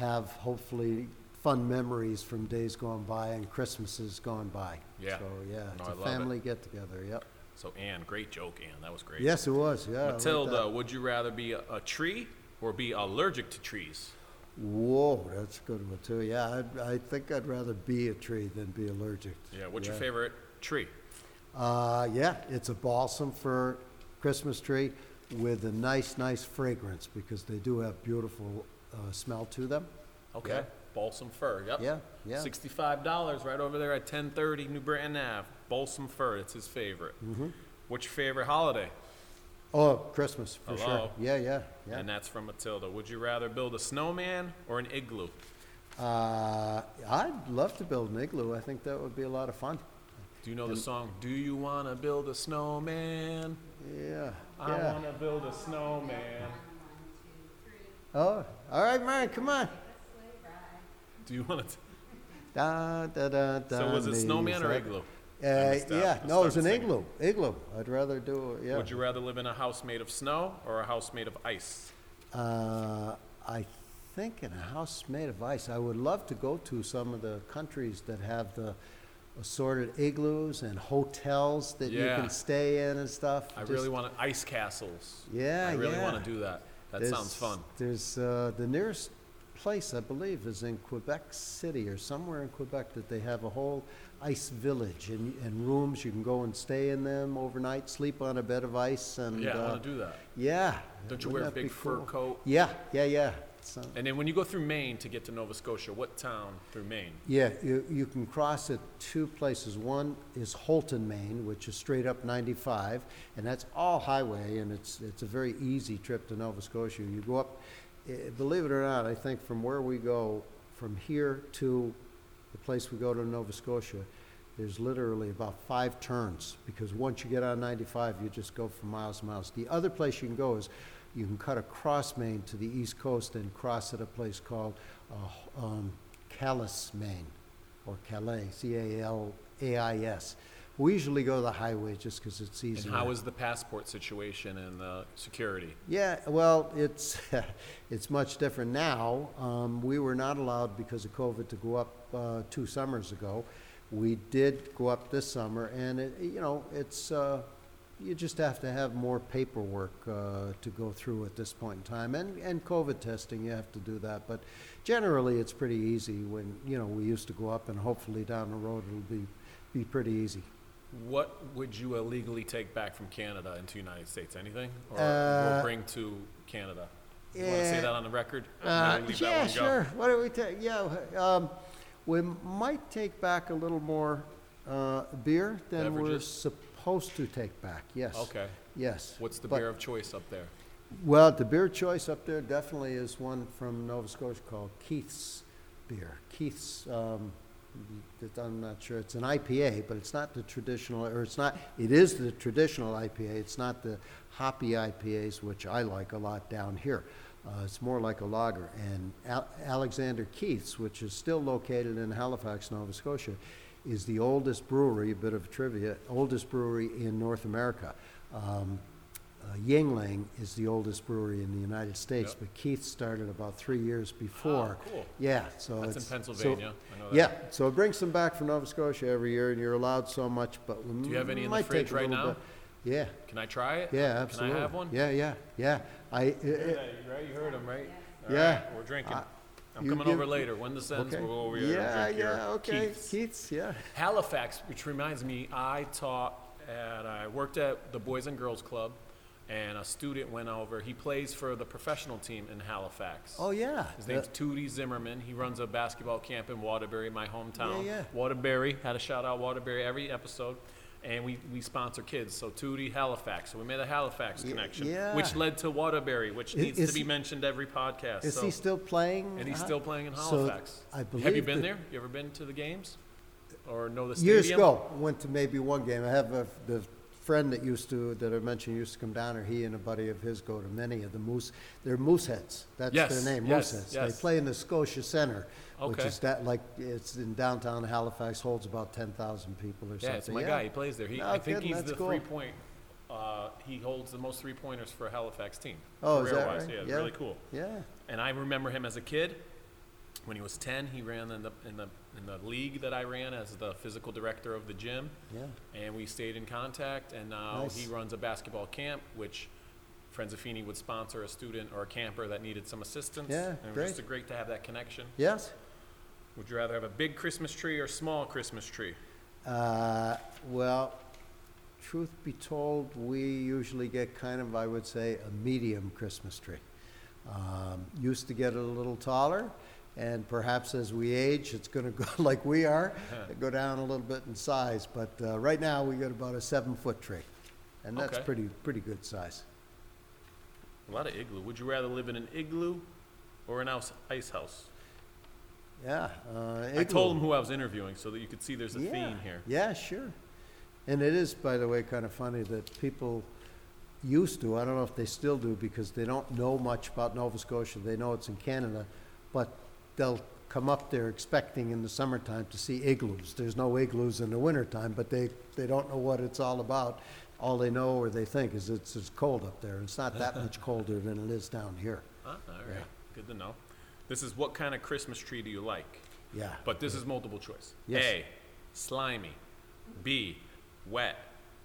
have hopefully fun memories from days gone by and Christmases gone by. Yeah. So yeah, No, it's I a love it. family get together. Yep. So Anne, great joke, Anne. That was great. Yes, it was. Yeah. I like Matilda, that. would you rather be a, a tree or be allergic to trees? Whoa, that's a good one too. Yeah, I'd, I think I'd rather be a tree than be allergic. Yeah. What's your favorite tree? Uh, yeah, it's a balsam for Christmas tree with a nice, nice fragrance because they do have beautiful uh, smell to them. Okay. Yeah. Balsam fir. Yep. Yeah, yeah. Sixty-five dollars right over there at ten thirty New Britain Ave. Balsam fir. It's his favorite. Mm-hmm. What's your favorite holiday? Oh, Christmas for Hello? sure. Yeah, yeah, yeah. And that's from Matilda. Would you rather build a snowman or an igloo? Uh, I'd love to build an igloo. I think that would be a lot of fun. Do you know the song? Do you want to build a snowman? Yeah, I yeah. want to build a snowman. Oh, all right, Mary, come on. Do you want to? Da, da, da, da, So was it snowman or igloo? Uh, missed out. yeah, I no, it was an started singing. igloo. Igloo. I'd rather do it. Yeah. Would you rather live in a house made of snow or a house made of ice? Uh, I think in a house made of ice. I would love to go to some of the countries that have the assorted igloos and hotels that you Yeah. can stay in and stuff. I Just- really want to, ice castles. Yeah, I really yeah. want to do that. That There's- sounds fun. There's, uh, the nearest place, I believe, is in Quebec City or somewhere in Quebec that they have a whole ice village and, and rooms. You can go and stay in them overnight, sleep on a bed of ice and, Yeah, I uh, want to do that. yeah. Don't you wouldn't wear a that be big fur cool? coat? Yeah, yeah, yeah. So, And then when you go through Maine to get to Nova Scotia, what town through Maine? yeah, you, you can cross at two places. One is Houlton, Maine, which is straight up 95, and that's all highway, and it's, it's a very easy trip to Nova Scotia. You go up, eh, believe it or not, I think from where we go, from here to the place we go to Nova Scotia, there's literally about five turns, because once you get on 95, you just go for miles and miles. The other place you can go is, you can cut across Maine to the east coast and cross at a place called uh, um, Calais, Maine, or Calais, C-A-L-A-I-S. We usually go the highway just because it's easier. And how is the passport situation and the security? Yeah, well, it's, it's much different now. Um, we were not allowed because of COVID to go up, uh, two summers ago. We did go up this summer and it, you know, it's, uh, you just have to have more paperwork, uh, to go through at this point in time. And, and COVID testing, you have to do that. But generally, it's pretty easy when, you know, we used to go up and hopefully down the road it'll be, be pretty easy. What would you illegally take back from Canada into the United States? Anything? Or Uh, we'll bring to Canada? You want to say yeah. that on the record? Uh, Really leave that yeah, one go? sure. What do we take? Yeah, um, we might take back a little more uh, beer than we're Beverages? Supposed to take back. Yes. Okay. Yes. What's the But- beer of choice up there? Well, the beer choice up there definitely is one from Nova Scotia called Keith's beer. Keith's. Um, it- I'm not sure. It's an IPA, but it's not the traditional, or it's not. It is the traditional IPA. It's not the hoppy IPAs, which I like a lot down here. Uh, it's more like a lager. And Al- Alexander Keith's, which is still located in Halifax, Nova Scotia, is the oldest brewery. A bit of trivia: oldest brewery in North America. Um, uh, Yuengling is the oldest brewery in the United States, Yep. but Keith started about three years before. Oh, cool. Yeah, so That's in it's. so- Pennsylvania. I know that. Yeah, so it brings them back from Nova Scotia every year, and you're alled so much, but we Do you have any in the might take fridge a right little now? bit- Yeah, Can I try it? yeah, absolutely. Can I have one? Yeah, yeah, yeah. I, uh, Yeah, you right? You heard him, right? All Yeah. right, We're drinking. Uh, I'm you coming give- over later. When the ends, okay. we'll go over here Yeah, and drink your yeah, okay. Keith's. Keith's, yeah. Halifax, which reminds me, I taught at, I worked at the Boys and Girls Club, and a student went over. He plays for the professional team in Halifax. Oh, yeah. His name's Tootie Zimmerman. He runs a basketball camp in Waterbury, my hometown. Yeah, yeah. Waterbury, had a shout out Waterbury every episode. And we, we sponsor kids. So Tootie, Halifax. So we made a Halifax Ye- connection, yeah. which led to Waterbury, which I- needs is to be he- mentioned every podcast. Is so. he still playing? and he's uh, still playing in so Halifax. I believe. Have you believe been that- there? You ever been to the games? Or know the stadium? Years ago, went to maybe one game. I have a, the friend that used to, that I mentioned used to come down, or he and a buddy of his go to many of the moose, they're Mooseheads. That's Yes, their name, yes, Mooseheads. yes. They play in the Scotia Center, which Okay. is that, like, it's in downtown Halifax, holds about ten thousand people or something. Yeah, it's my guy. He plays there. He, No I think kidding, he's that's the cool. three point. Uh, he holds the most three pointers for a Halifax team. Oh, is that career-wise. right? Yeah, it's Yeah. really cool. Yeah, And I remember him as a kid. When he was ten, he ran in the in the in the league that I ran as the physical director of the gym, yeah. and we stayed in contact. And now Nice. he runs a basketball camp, which Friends of Feeney would sponsor a student or a camper that needed some assistance. Yeah, and it was great. just great to have that connection. Yes? Would you rather have a big Christmas tree or small Christmas tree? Uh, well, truth be told, we usually get kind of, I would say, a medium Christmas tree. Um, used to get it a little taller, and perhaps as we age, it's going to go like we are, go down a little bit in size. But uh, right now, we got about a seven-foot tree, and that's Okay. pretty pretty good size. A lot of igloo. Would you rather live in an igloo or an ice ice house? Yeah. Uh, I told him igloo. who I was interviewing so that you could see there's a yeah. theme here. Yeah, sure. And it is, by the way, kind of funny that people used to, I don't know if they still do, because they don't know much about Nova Scotia. They know it's in Canada, but they'll come up there expecting in the summertime to see igloos. There's no igloos in the wintertime, but they, they don't know what it's all about. All they know or they think is it's, it's cold up there. It's not that much colder than it is down here. Ah, all right. Yeah. Good to know. This is what kind of Christmas tree do you like? Yeah. But this is multiple choice. Yes. A, slimy. B, wet.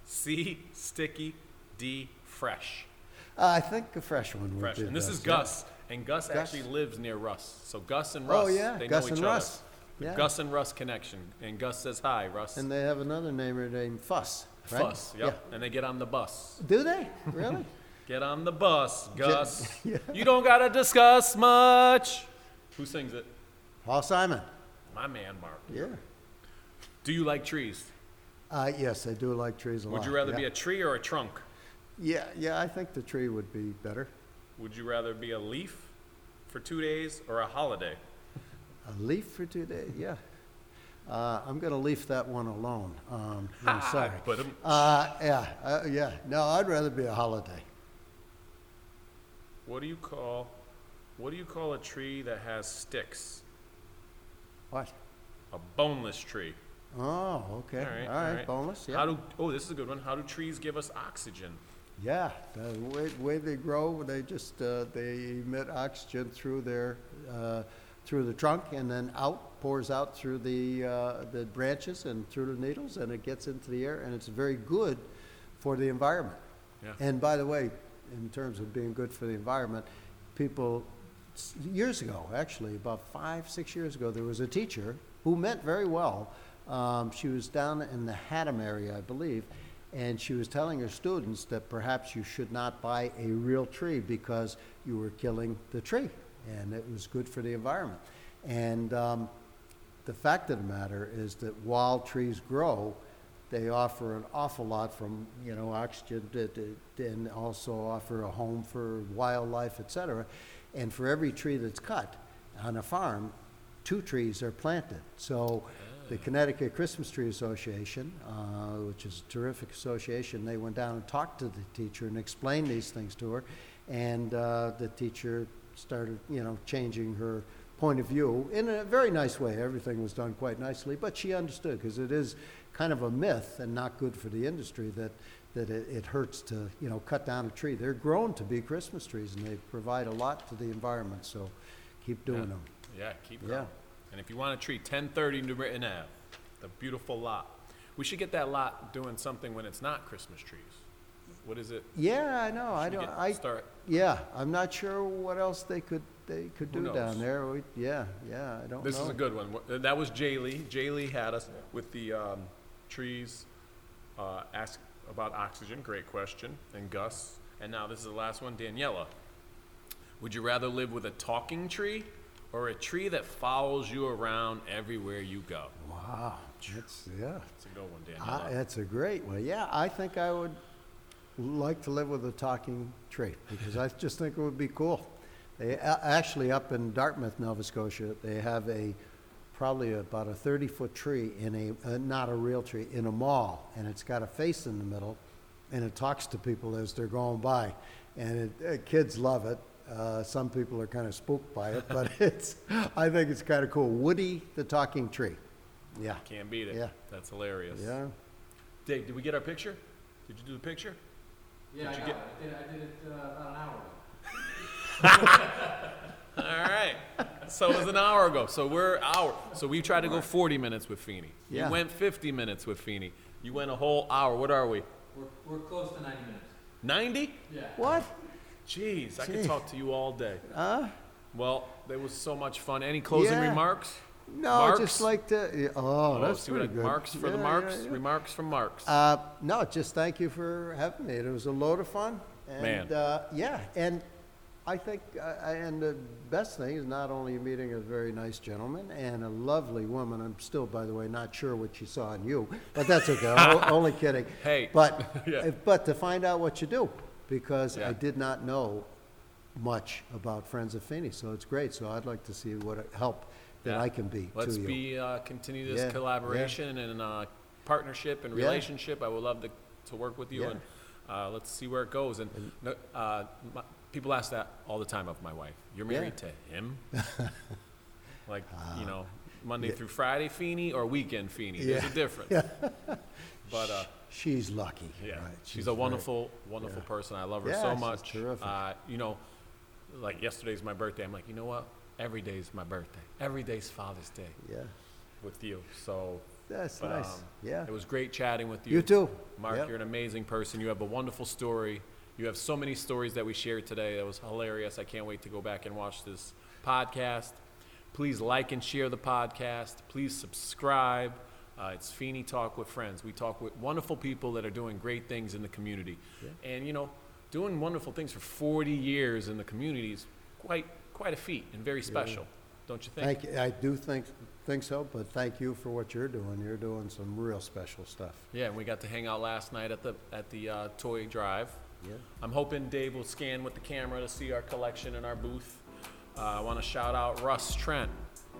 C, sticky. D, fresh. Uh, I think a fresh one would Fresh. be And this is best, yeah. And Gus, Gus. actually lives near Russ. So Gus and Russ, Oh, yeah, they Gus know and each Russ. other. The Yeah. Gus and Russ connection. And Gus says hi, Russ. And they have another neighbor named Fuss, right? Fuss, yep. And they get on the bus. Do they? Really? Get on the bus, Gus. Yeah. You don't gotta discuss much. Who sings it? Paul Simon. My man, Mark. Yeah. Do you like trees? Uh, yes, I do like trees a lot. Would you rather yeah. be a tree or a trunk? Yeah, yeah, I think the tree would be better. Would you rather be a leaf for two days or a holiday? A leaf for two days, yeah. Uh, I'm going to leave that one alone. Um, I'm sorry. But Uh, yeah, uh, yeah. No, I'd rather be a holiday. what do you call what do you call a tree that has sticks? What? A boneless tree. Oh, okay. All right, All all right. right. Boneless. Yeah. How do oh this is a good one. How do trees give us oxygen? Yeah, the way, way they grow, they just uh, they emit oxygen through their uh, through the trunk and then out pours out through the uh, the branches and through the needles and it gets into the air and it's very good for the environment. Yeah. And by the way, in terms of being good for the environment, people years ago, actually about five six years ago, there was a teacher who meant very well. Um, she was down in the Haddam area, I believe, and she was telling her students that perhaps you should not buy a real tree because you were killing the tree, and it was good for the environment. And um, the fact of the matter is that while trees grow, they offer an awful lot from, you know, oxygen to, to, and also offer a home for wildlife, et cetera. And for every tree that's cut on a farm, two trees are planted. So the Connecticut Christmas Tree Association, uh, which is a terrific association, they went down and talked to the teacher and explained these things to her. And uh, the teacher started, you know, changing her point of view in a very nice way. Everything was done quite nicely, but she understood because it is kind of a myth and not good for the industry that that it, it hurts to you know cut down a tree. They're grown to be Christmas trees and they provide a lot to the environment. So keep doing Yeah. them. Yeah, keep Yeah. And if you want a tree, 1030 New Britain Ave, the beautiful lot. We should get that lot doing something when it's not Christmas trees. What is it? Yeah, I know. I Should we don't. get- I start. yeah. I'm not sure what else they could they could Who do down there. We, yeah, yeah. I don't know. This is a good one. Wh- That was Jay Lee. Jay Lee had us with the um, trees. Uh, ask about oxygen. Great question. And Gus. And now this is the last one. Daniela. Would you rather live with a talking tree or a tree that follows you around everywhere you go? Wow. That's yeah. It's a good one, I, that's a great one. Yeah, I think I would like to live with a talking tree because I just think it would be cool. They actually up in Dartmouth, Nova Scotia, they have a probably about a 30 foot tree in a uh, not a real tree in a mall, and it's got a face in the middle, and it talks to people as they're going by, and it, uh, kids love it. Uh, some people are kind of spooked by it, but it's I think it's kind of cool. Woody the talking tree. Yeah. Can't beat it. Yeah. That's hilarious. Yeah. Dave, did we get our picture? Did you do the picture? Yeah, I Did you got get- it. I did, I did it uh, about an hour ago. All right. So it was an hour ago. So we're hour. So we tried to go 40 minutes with Feeney. Yeah. You went 50 minutes with Feeney. You went a whole hour. What are we? We're, we're close to 90 minutes. 90? Yeah. What? Jeez, I could talk to you all day. Huh? Well, there was so much fun. Any closing Yeah. remarks? No, Marks? just like to. yeah, Oh, that's see what pretty I- good. Marks for the Yeah, marks. yeah. Remarks from Marks. Uh, no, just thank you for having me. It was a load of fun. And, Man. Uh, yeah, and I think, uh, and the best thing is not only meeting a very nice gentleman and a lovely woman. I'm still, by the way, not sure what she saw in you, but that's okay. I'm o- only kidding. Hey. But, Yeah. but to find out what you do, because Yeah. I did not know much about Friends of Feeney, so it's great. So I'd like to see what help that Yeah. I can be Let's to you. be uh, continue this Yeah, collaboration and uh, partnership and Yeah. relationship. I would love to, to work with you Yeah. and uh, let's see where it goes. And no- uh, my, people ask that all the time of my wife. You're Yeah. married to him? like you know, Monday through Friday Feeney or weekend Feeney? There's a difference. But uh, She's lucky. yeah, right? she's, a very- wonderful, wonderful yeah. person. I love her Yeah, so she's much. terrific. Uh, you know, like yesterday's my birthday. I'm like, you know what? Every day's my birthday. Every day's Father's Day Yeah, with you. So that's But, nice. um, yeah. it was great chatting with you. You too. Mark, Yep. you're an amazing person. You have a wonderful story. You have so many stories that we shared today. That was hilarious. I can't wait to go back and watch this podcast. Please like and share the podcast. Please subscribe. Uh, it's Feeney Talk with Friends. We talk with wonderful people that are doing great things in the community. And, you know, doing wonderful things for 40 years in the community is quite, quite a feat and very special, don't you think? Thank you. I do think think so, but thank you for what you're doing. You're doing some real special stuff. Yeah, and we got to hang out last night at the, at the uh, toy drive. Yeah. I'm hoping Dave will scan with the camera to see our collection in our booth. Uh, I want to shout out Russ Trent,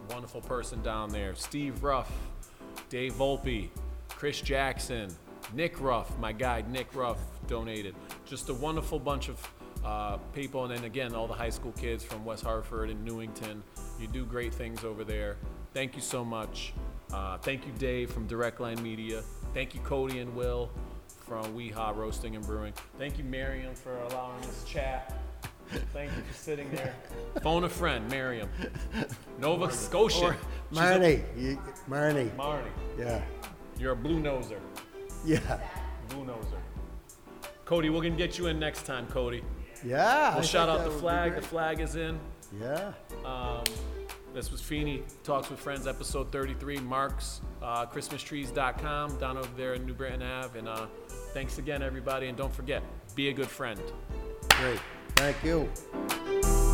wonderful person down there. Steve Ruff, Dave Volpe, Chris Jackson, Nick Ruff, my guy Nick Ruff donated. Just a wonderful bunch of uh, people, and then again, all the high school kids from West Hartford and Newington. You do great things over there. Thank you so much. Uh, thank you, Dave from Directline Media. Thank you, Cody and Will from WeHa Roasting and Brewing. Thank you, Marion, for allowing us chat. Thank you for sitting there. Phone a friend, Miriam. Nova Scotia. She's a- Marnie, you, Marnie, Marnie, yeah, you're a Bluenoser. yeah, Bluenoser. Cody, we're gonna get you in next time, Cody. yeah. I We'll shout think out that the be flag. The great. flag is in. Yeah, Um, this was Feeney Talks with Friends, episode 33. Mark's uh, ChristmasTrees.com down over there in New Britain Ave. And uh, thanks again, everybody. And don't forget, be a good friend. great. Thank you.